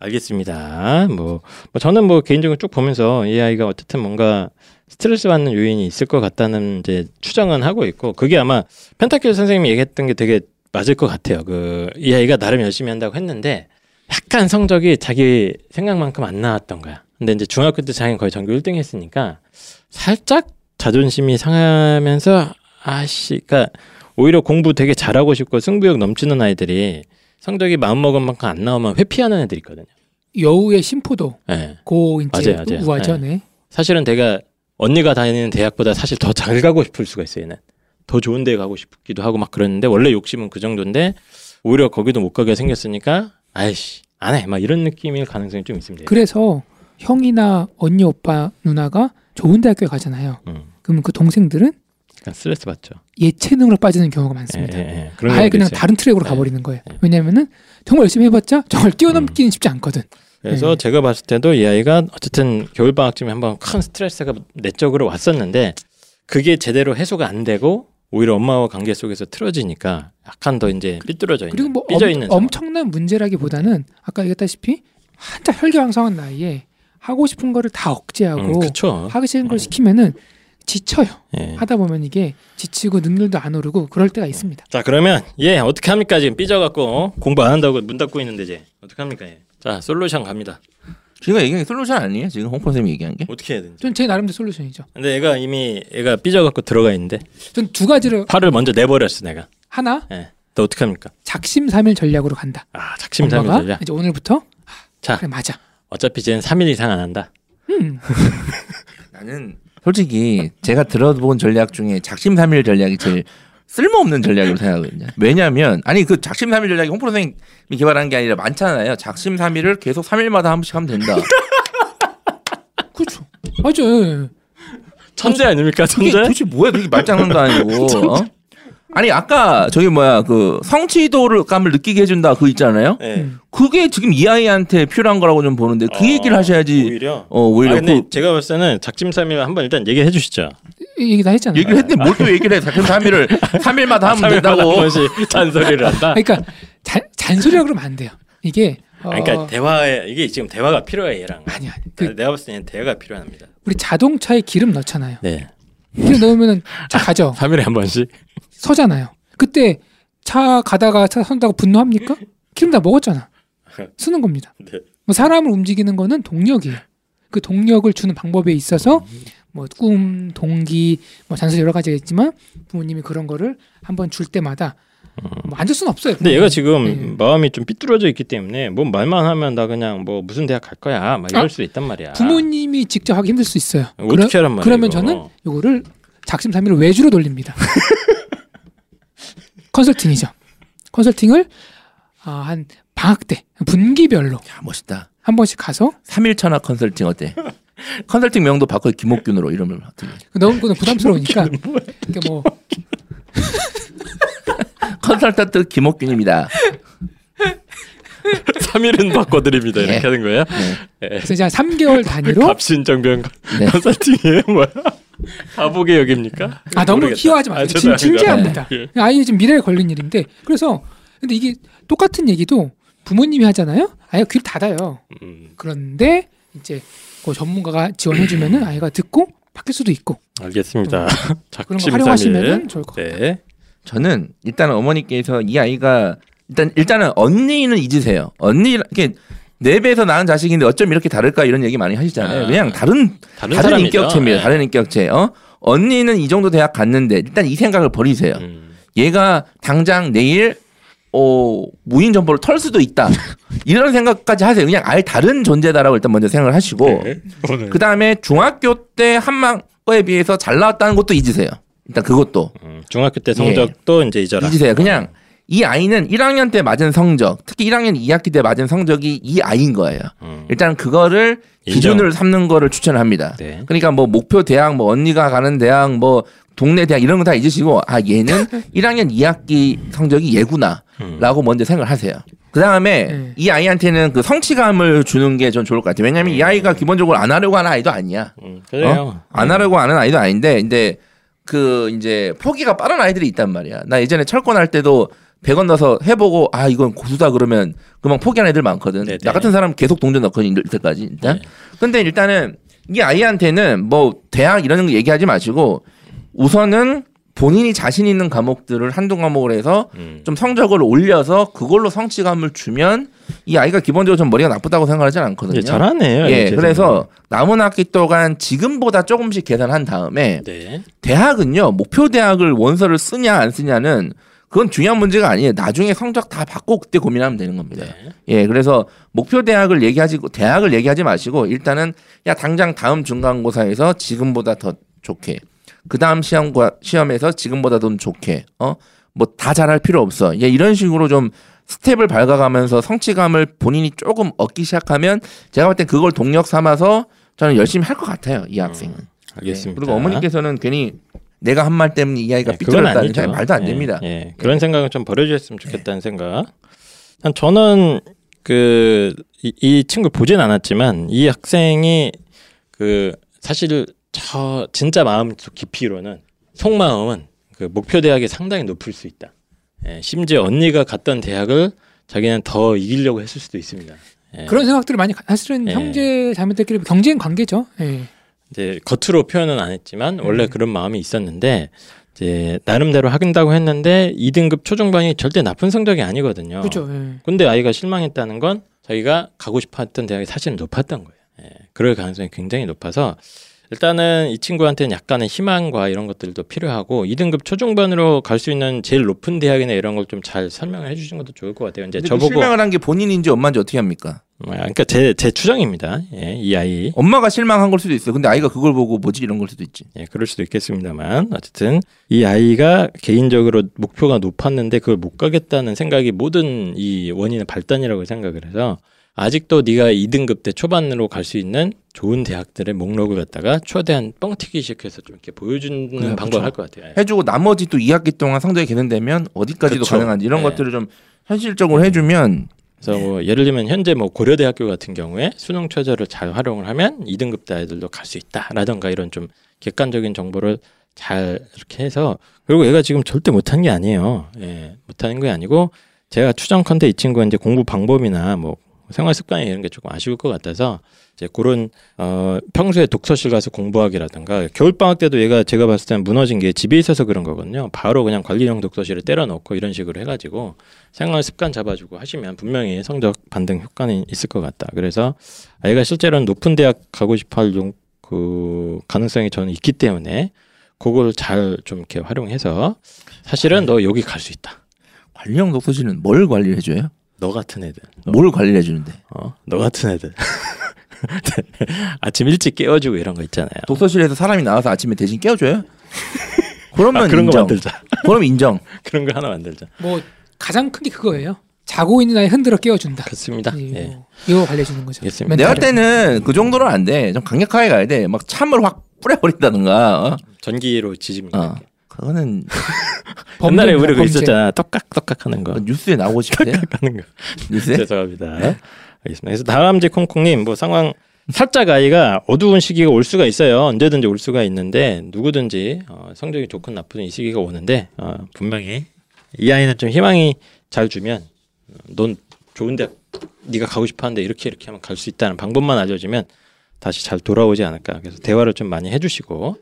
알겠습니다. 뭐, 뭐 저는 뭐 개인적으로 쭉 보면서 이 아이가 어쨌든 뭔가 스트레스 받는 요인이 있을 것 같다는 이제 추정은 하고 있고 그게 아마 펜타킬 선생님이 얘기했던 게 되게 맞을 것 같아요. 그 이 아이가 나름 열심히 한다고 했는데 약간 성적이 자기 생각만큼 안 나왔던 거야. 근데 이제 중학교 때 자기는 거의 전교 1등 했으니까 살짝 자존심이 상하면서 아씨, 그러니까 오히려 공부 되게 잘하고 싶고 승부욕 넘치는 아이들이 성적이 마음먹은 만큼 안 나오면 회피하는 애들 있거든요. 여우의 심포도 예. 고 이제 맞아요, 맞아요. 우아죠. 네. 사실은 내가 언니가 다니는 대학보다 사실 더 잘 가고 싶을 수가 있어요. 얘는 더 좋은 데 가고 싶기도 하고 막 그랬는데 원래 욕심은 그 정도인데 오히려 거기도 못 가게 생겼으니까 아이씨 안 해 막 이런 느낌일 가능성이 좀 있습니다. 그래서 형이나 언니 오빠 누나가 좋은 대학교에 가잖아요. 음, 그러면 그 동생들은 스트레스 받죠. 예체능으로 빠지는 경우가 예, 많습니다. 예, 예. 그런 아예 그냥 있어요. 다른 트랙으로 예. 가버리는 거예요. 예. 왜냐면은 정말 열심히 해봤자 저걸 뛰어넘기는 쉽지 않거든. 그래서 네. 제가 봤을 때도 이 아이가 어쨌든 겨울 방학쯤에 한번 큰 스트레스가 내적으로 왔었는데 그게 제대로 해소가 안 되고 오히려 엄마와 관계 속에서 틀어지니까 약간 더 이제 삐뚤어져 있는 그리고 뭐 삐져 엄, 있는 엄청난 문제라기보다는 아까 얘기했다시피 한자 혈기왕성한 나이에 하고 싶은 거를 다 억제하고 그렇죠. 하기 싫은 걸 음. 시키면은 지쳐요. 예. 하다 보면 이게 지치고 능률도 안 오르고 그럴 때가 있습니다. 자 그러면 얘 어떻게 합니까 지금 삐져갖고 어? 공부 안 한다고 문 닫고 있는데 이제 어떻게 합니까 얘? 자 솔루션 갑니다. 제가 얘기한 게 솔루션 아니에요? 지금 홍콩 쌤이 얘기한 게? 어떻게 해야 되는지. 전제 나름대로 솔루션이죠. 근데 얘가 이미 얘가 삐져갖고 들어가 있는데 전 두 가지를 화를 먼저 내버렸어 내가. 하나 예. 너 어떻게 합니까? 작심삼일 전략으로 간다. 아 작심삼일 전략. 이제 오늘부터 자 그래 맞아. 어차피 쟤는 3일 이상 안 한다. 음. (laughs) 나는 솔직히 제가 들어본 전략 중에 작심 삼일 전략이 제일 쓸모없는 전략이라고 생각하거든요. 왜냐하면 아니 그 작심 삼일 전략이 홍프로 선생님이 개발한 게 아니라 많잖아요. 작심 삼일을 계속 3일마다 한 번씩 하면 된다. (laughs) 그렇죠. 맞아. 요 천재 아닙니까 그게 천재? 도대체 뭐야? 그게 말장난도 아니고. 어? 아니 아까 저기 뭐야 그 성취도를 감을 느끼게 해준다 그 있잖아요. 예. 음. 그게 지금 이 아이한테 필요한 거라고 좀 보는데 그 어, 얘기를 하셔야지. 오히려. 어 오히려 아, 근데 그 제가 봤을 때는 작심삼일 한번 일단 얘기해 주시죠. 이 얘기 다 했잖아요. 얘기를 했는데 뭘 또 얘기를 해? 작심삼일을 (laughs) 3일마다 하면 3일마다 한 된다고. 번씩 잔소리를 한다. 그러니까 잔, 잔소리라 그러면 안 돼요. 이게 어, 아니, 그러니까 대화에 이게 지금 대화가 필요해 얘랑. 아니 아니. 그 내가 봤을 때는 대화가 필요합니다. 우리 자동차에 기름 넣잖아요. 네. 기름 넣으면은 차 가죠. 3일에 한 번씩. 서잖아요. 그때 차 가다가 차 선다고 분노합니까? 기름 다 먹었잖아. 쓰는 겁니다. 네. 뭐 사람을 움직이는 거는 동력이에요. 그 동력을 주는 방법에 있어서 뭐 꿈, 동기, 뭐 잔소리 여러 가지가 있지만 부모님이 그런 거를 한번 줄 때마다 뭐 앉을 수는 없어요. 근데 얘가 지금 네. 마음이 좀 삐뚤어져 있기 때문에 뭐 말만 하면 나 그냥 뭐 무슨 대학 갈 거야 막 이럴 아, 수 있단 말이야. 부모님이 직접 하기 힘들 수 있어요. 어떻게 하란 말이야, 그러면 이거. 저는 요거를 작심삼일을 외주로 돌립니다. (laughs) 컨설팅이죠. 컨설팅을 아, 한 방학 때 분기별로 야 멋있다. 한 번씩 가서 3일 천하 컨설팅 어때? 컨설팅 명도 바꿔 김옥균으로 이름을 어떻게? 너무 그건 부담스러우니까 그러니까 뭐 (laughs) 컨설턴트 김옥균입니다. (laughs) 3일은 바꿔드립니다 이렇게 예. 하는 거예요. 네. 그래서 이제 한 3개월 단위로 갑신정변 네. 컨설팅이에요 뭐야? 바보의 역입니까? 아 너무 모르겠다. 희화하지 아, 마세요. 진, 진지합니다. 예. 아이 지금 미래에 걸린 일인데 그래서 근데 이게 똑같은 얘기도 부모님이 하잖아요. 아이가 귀를 닫아요. 음, 그런데 이제 그 전문가가 지원해주면은 아이가 듣고 바뀔 수도 있고 알겠습니다. (laughs) 그런 거. 활용하시면 좋을 것 같아요. 네. 저는 일단 어머니께서 이 아이가 일단 일단은 언니는 잊으세요. 언니 이렇게 내 배에서 낳은 자식인데 어쩜 이렇게 다를까 이런 얘기 많이 하시잖아요. 아. 그냥 다른 다른, 다른. 인격체입니다. 네. 다른 인격체. 어? 언니는 이 정도 대학 갔는데 일단 이 생각을 버리세요. 음. 얘가 당장 내일 어, 무인 정보를 털 수도 있다. (laughs) 이런 생각까지 하세요. 그냥 아예 다른 존재다라고 일단 먼저 생각을 하시고 네. 오늘 그 다음에 중학교 때 한망 거에 비해서 잘 나왔다는 것도 잊으세요. 일단 그것도 음, 중학교 때 성적도 이제 잊어라. 잊으세요. 그냥 이 아이는 1학년 때 맞은 성적, 특히 1학년 2학기 때 맞은 성적이 이 아이인 거예요. 음, 일단 그거를. 기준으로 삼는 거를 추천합니다. 네. 그러니까 뭐 목표 대학, 뭐 언니가 가는 대학, 뭐 동네 대학 이런 거 다 잊으시고 아 얘는 (laughs) 1학년 2학기 성적이 얘구나라고 음. 먼저 생각을 하세요. 그 다음에 네. 이 아이한테는 그 성취감을 주는 게 전 좋을 것 같아요. 왜냐하면 이 아이가 기본적으로 안 하려고 하는 아이도 아니야. 음, 그래요. 어? 안 하려고 하는 아이도 아닌데 근데 그 이제 포기가 빠른 아이들이 있단 말이야. 나 예전에 철권 할 때도 100원 넣어서 해보고 아 이건 고수다 그러면 그만 포기하는 애들 많거든. 네네. 나 같은 사람 계속 동전 넣거든 이때까지 일단. 네. 근데 일단은 이 아이한테는 뭐 대학 이런 거 얘기하지 마시고 우선은 본인이 자신 있는 과목들을 한두 과목을 해서 음. 좀 성적을 올려서 그걸로 성취감을 주면 이 아이가 기본적으로 좀 머리가 나쁘다고 생각하지 않거든요. 예, 잘하네요. 예, 제 그래서 남은 학기 동안 지금보다 조금씩 계산한 다음에. 네. 대학은요 목표 대학을 원서를 쓰냐 안 쓰냐는 그건 중요한 문제가 아니에요. 나중에 성적 다 받고 그때 고민하면 되는 겁니다. 네. 예, 그래서 목표 대학을 얘기하지 대학을 얘기하지 마시고 일단은 야 당장 다음 중간고사에서 지금보다 더 좋게 그 다음 시험과 시험에서 지금보다 더 좋게 어 뭐 다 잘할 필요 없어. 예, 이런 식으로 좀 스텝을 밟아가면서 성취감을 본인이 조금 얻기 시작하면 제가 볼 땐 그걸 동력 삼아서 저는 열심히 할 것 같아요 이 학생은. 알겠습니다. 예, 그리고 어머니께서는 괜히 내가 한 말 때문에 이 아이가 네, 그건 삐뚤었다는. 잘 말도 안 예, 됩니다. 예, 그런 생각은 좀 버려주셨으면 좋겠다는 생각. 한 저는 그이 친구 보진 않았지만 이 학생이 그 사실 저 진짜 마음 속 깊이로는 속마음은 그 목표 대학이 상당히 높을 수 있다. 예, 심지어 언니가 갔던 대학을 자기는 더 이기려고 했을 수도 있습니다. 예. 그런 생각들을 많이 가- 사실은 예. 형제 자매들끼리 경쟁 관계죠. 예. 이제 겉으로 표현은 안 했지만 원래 음. 그런 마음이 있었는데 이제 나름대로 하긴다고 했는데 2등급 초중반이 절대 나쁜 성적이 아니거든요. 그렇죠. 예. 근데 아이가 실망했다는 건 자기가 가고 싶었던 대학이 사실은 높았던 거예요. 예, 그럴 가능성이 굉장히 높아서 일단은 이 친구한테는 약간의 희망과 이런 것들도 필요하고 2등급 초중반으로 갈 수 있는 제일 높은 대학이나 이런 걸 좀 잘 설명을 해주신 것도 좋을 것 같아요. 이제 저보고 실망을 한 게 본인인지 엄마인지 어떻게 합니까? 아, 그러니까 제, 제 추정입니다. 예, 이 아이 엄마가 실망한 걸 수도 있어요. 근데 아이가 그걸 보고 뭐지 이런 걸 수도 있지. 예, 그럴 수도 있겠습니다만 어쨌든 이 아이가 개인적으로 목표가 높았는데 그걸 못 가겠다는 생각이 모든 이 원인의 발단이라고 생각을 해서 아직도 네가 2등급 때 초반으로 갈 수 있는 좋은 대학들의 목록을 갖다가 최대한 뻥튀기식 해서 좀 이렇게 보여주는 그래, 방법을 그쵸. 할것 같아요. 예. 해주고 나머지 또 2학기 동안 성적이 개선되면 어디까지도 그쵸. 가능한지 이런 네. 것들을 좀 현실적으로 해주면 그래서 뭐 예를 들면 현재 뭐 고려대학교 같은 경우에 수능 최저를 잘 활용을 하면 2등급 대 아이들도 갈 수 있다라던가 이런 좀 객관적인 정보를 잘 이렇게 해서 그리고 얘가 지금 절대 못한 게 아니에요. 예, 못하는 게 아니고 제가 추정컨대 이 친구가 이제 공부 방법이나 뭐 생활 습관이 이런 게 조금 아쉬울 것 같아서 이제 그런 어 평소에 독서실 가서 공부하기라든가 겨울 방학 때도 얘가 제가 봤을 때는 무너진 게 집에 있어서 그런 거거든요. 바로 그냥 관리형 독서실을 때려 넣고 이런 식으로 해가지고 생활 습관 잡아주고 하시면 분명히 성적 반등 효과는 있을 것 같다. 그래서 아이가 실제로는 높은 대학 가고 싶어할 용- 그 가능성이 저는 있기 때문에 그걸 잘 좀 이렇게 활용해서 사실은 너 여기 갈 수 있다. 관리형 독서실은 뭘 관리를 해줘요? 너 같은 애들. 너, 뭘 관리를 해주는데? 어, 너 같은 애들. (laughs) 아침 일찍 깨워주고 이런 거 있잖아요. 독서실에서 사람이 나와서 아침에 대신 깨워줘요? (laughs) 그러면 아, 그런 거 인정. 만들자. 그럼 인정. (laughs) 그런 거 하나 만들자. 뭐 가장 큰 게 그거예요. 자고 있는 아이 흔들어 깨워준다. 그렇습니다. 이거, 예. 이거 관리해주는 거죠. 내가. 때는 그 정도는 안 돼. 좀 강력하게 가야 돼. 막 참을 확 뿌려버린다든가. 어? 전기로 지집니다. 어. 그거는 (laughs) 옛날에 우리 그. 있었잖아. 떡깍 떡깍 하는 거. 뉴스에 나오고 싶대. 하는 거. 뉴스에? 죄송합니다. 알겠습니다. 그래서 다람쥐 콩콩님 뭐 상황 살짝 아이가 어두운 시기가 올 수가 있어요. 언제든지 올 수가 있는데 누구든지 어, 성적이 좋건 나쁘든 이 시기가 오는데 어, 분명히 이 아이는 좀 희망이 잘 주면 어, 넌 좋은데 네가 가고 싶어하는데 이렇게 이렇게 하면 갈 수 있다는 방법만 알려주면 다시 잘 돌아오지 않을까. 그래서 대화를 좀 많이 해주시고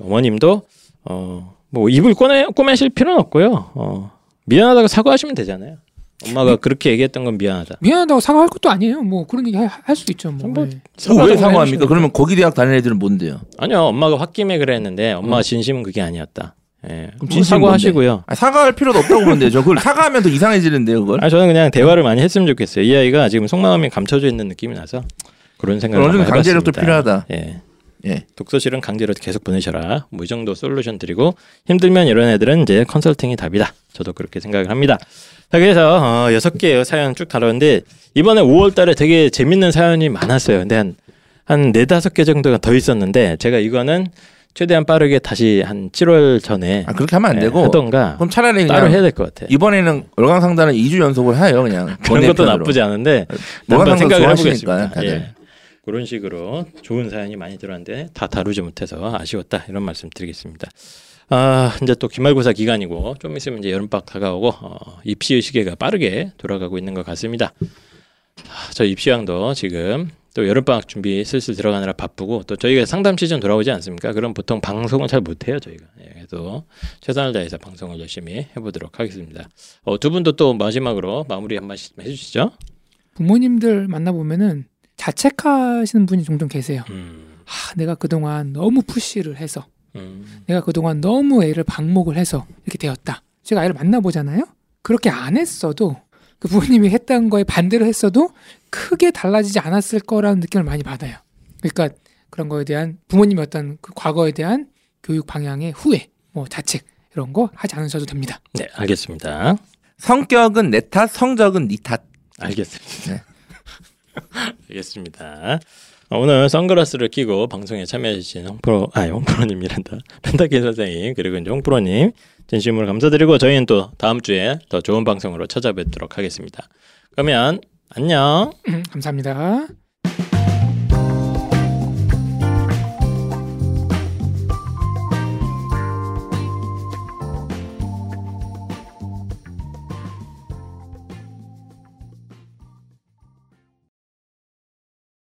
어머님도 어, 뭐 입을 꺼내 꼬매실 필요는 없고요. 어, 미안하다고 사과하시면 되잖아요. 엄마가 그렇게 얘기했던 건 미안하다. 미안하다고 사과할 것도 아니에요. 뭐 그런 얘기 할 수도 있죠. 뭐. 뭐, 예. 그거 왜좀 사과합니까? 그러면 거기 대학 다니는 애들은 뭔데요? 아니요 엄마가 홧김에 그랬는데 엄마가 진심은 그게 아니었다. 예. 그럼 뭐 진심은 사과하시고요. 아, 사과할 필요도 없다고 보는데 저 그걸 사과하면 더 이상해지는데요, 그걸? 아 저는 그냥 대화를 많이 했으면 좋겠어요. 이 아이가 지금 속마음이 감춰져 있는 느낌이 나서 그런 생각을 어느 정도 강제력도. 필요하다. 예. 예. 독서실은 강제로 계속 보내셔라. 뭐 이 정도 솔루션 드리고 힘들면 이런 애들은 이제 컨설팅이 답이다. 저도 그렇게 생각을 합니다. 자 그래서 어, 여섯 개의 사연 쭉 다뤘는데 이번에 5월달에 되게 재밌는 사연이 많았어요. 근데 한 한 네 다섯 개 정도가 더 있었는데 제가 이거는 최대한 빠르게 다시 한 7월 전에 아 그렇게 하면 안 예, 되고 하던가 그럼 차라리 따로 해야 될 것 같아. 이번에는 월강 상단을 2주 연속을 해요 그냥 그런 것도 원예편으로. 나쁘지 않은데 한번 생각을 해보겠습니다. 다들 예. 그런 식으로 좋은 사연이 많이 들어왔는데 다 다루지 못해서 아쉬웠다 이런 말씀 드리겠습니다. 아 이제 또 기말고사 기간이고 좀 있으면 이제 여름방학 다가오고 어, 입시의 시계가 빠르게 돌아가고 있는 것 같습니다. 아, 저 입시왕도 지금 또 여름방학 준비 슬슬 들어가느라 바쁘고 또 저희가 상담 시즌 돌아오지 않습니까? 그럼 보통 방송을 잘 못해요 저희가. 예, 그래서 최선을 다해서 방송을 열심히 해보도록 하겠습니다. 어, 두 분도 또 마지막으로 마무리 한 말씀 해주시죠. 부모님들 만나보면은 자책하시는 분이 종종 계세요. 음, 아, 내가 그동안 너무 푸시를 해서 음, 내가 그동안 너무 애를 방목을 해서 이렇게 되었다. 제가 아이를 만나보잖아요. 그렇게 안 했어도 그 부모님이 했던 거에 반대로 했어도 크게 달라지지 않았을 거라는 느낌을 많이 받아요. 그러니까 그런 거에 대한 부모님의 어떤 그 과거에 대한 교육 방향의 후회, 뭐 자책 이런 거 하지 않으셔도 됩니다. 네, 알겠습니다. 성격은 내 탓 성적은 네 탓. 알겠습니다. 네. (laughs) 알겠습니다. 어, 오늘 선글라스를 끼고 방송에 참여해주신 홍프로, 아, 홍프로님이란다. (laughs) 펜타키 선생님, 그리고 이제 홍프로님, 진심으로 감사드리고, 저희는 또 다음 주에 더 좋은 방송으로 찾아뵙도록 하겠습니다. 그러면, 안녕! 감사합니다.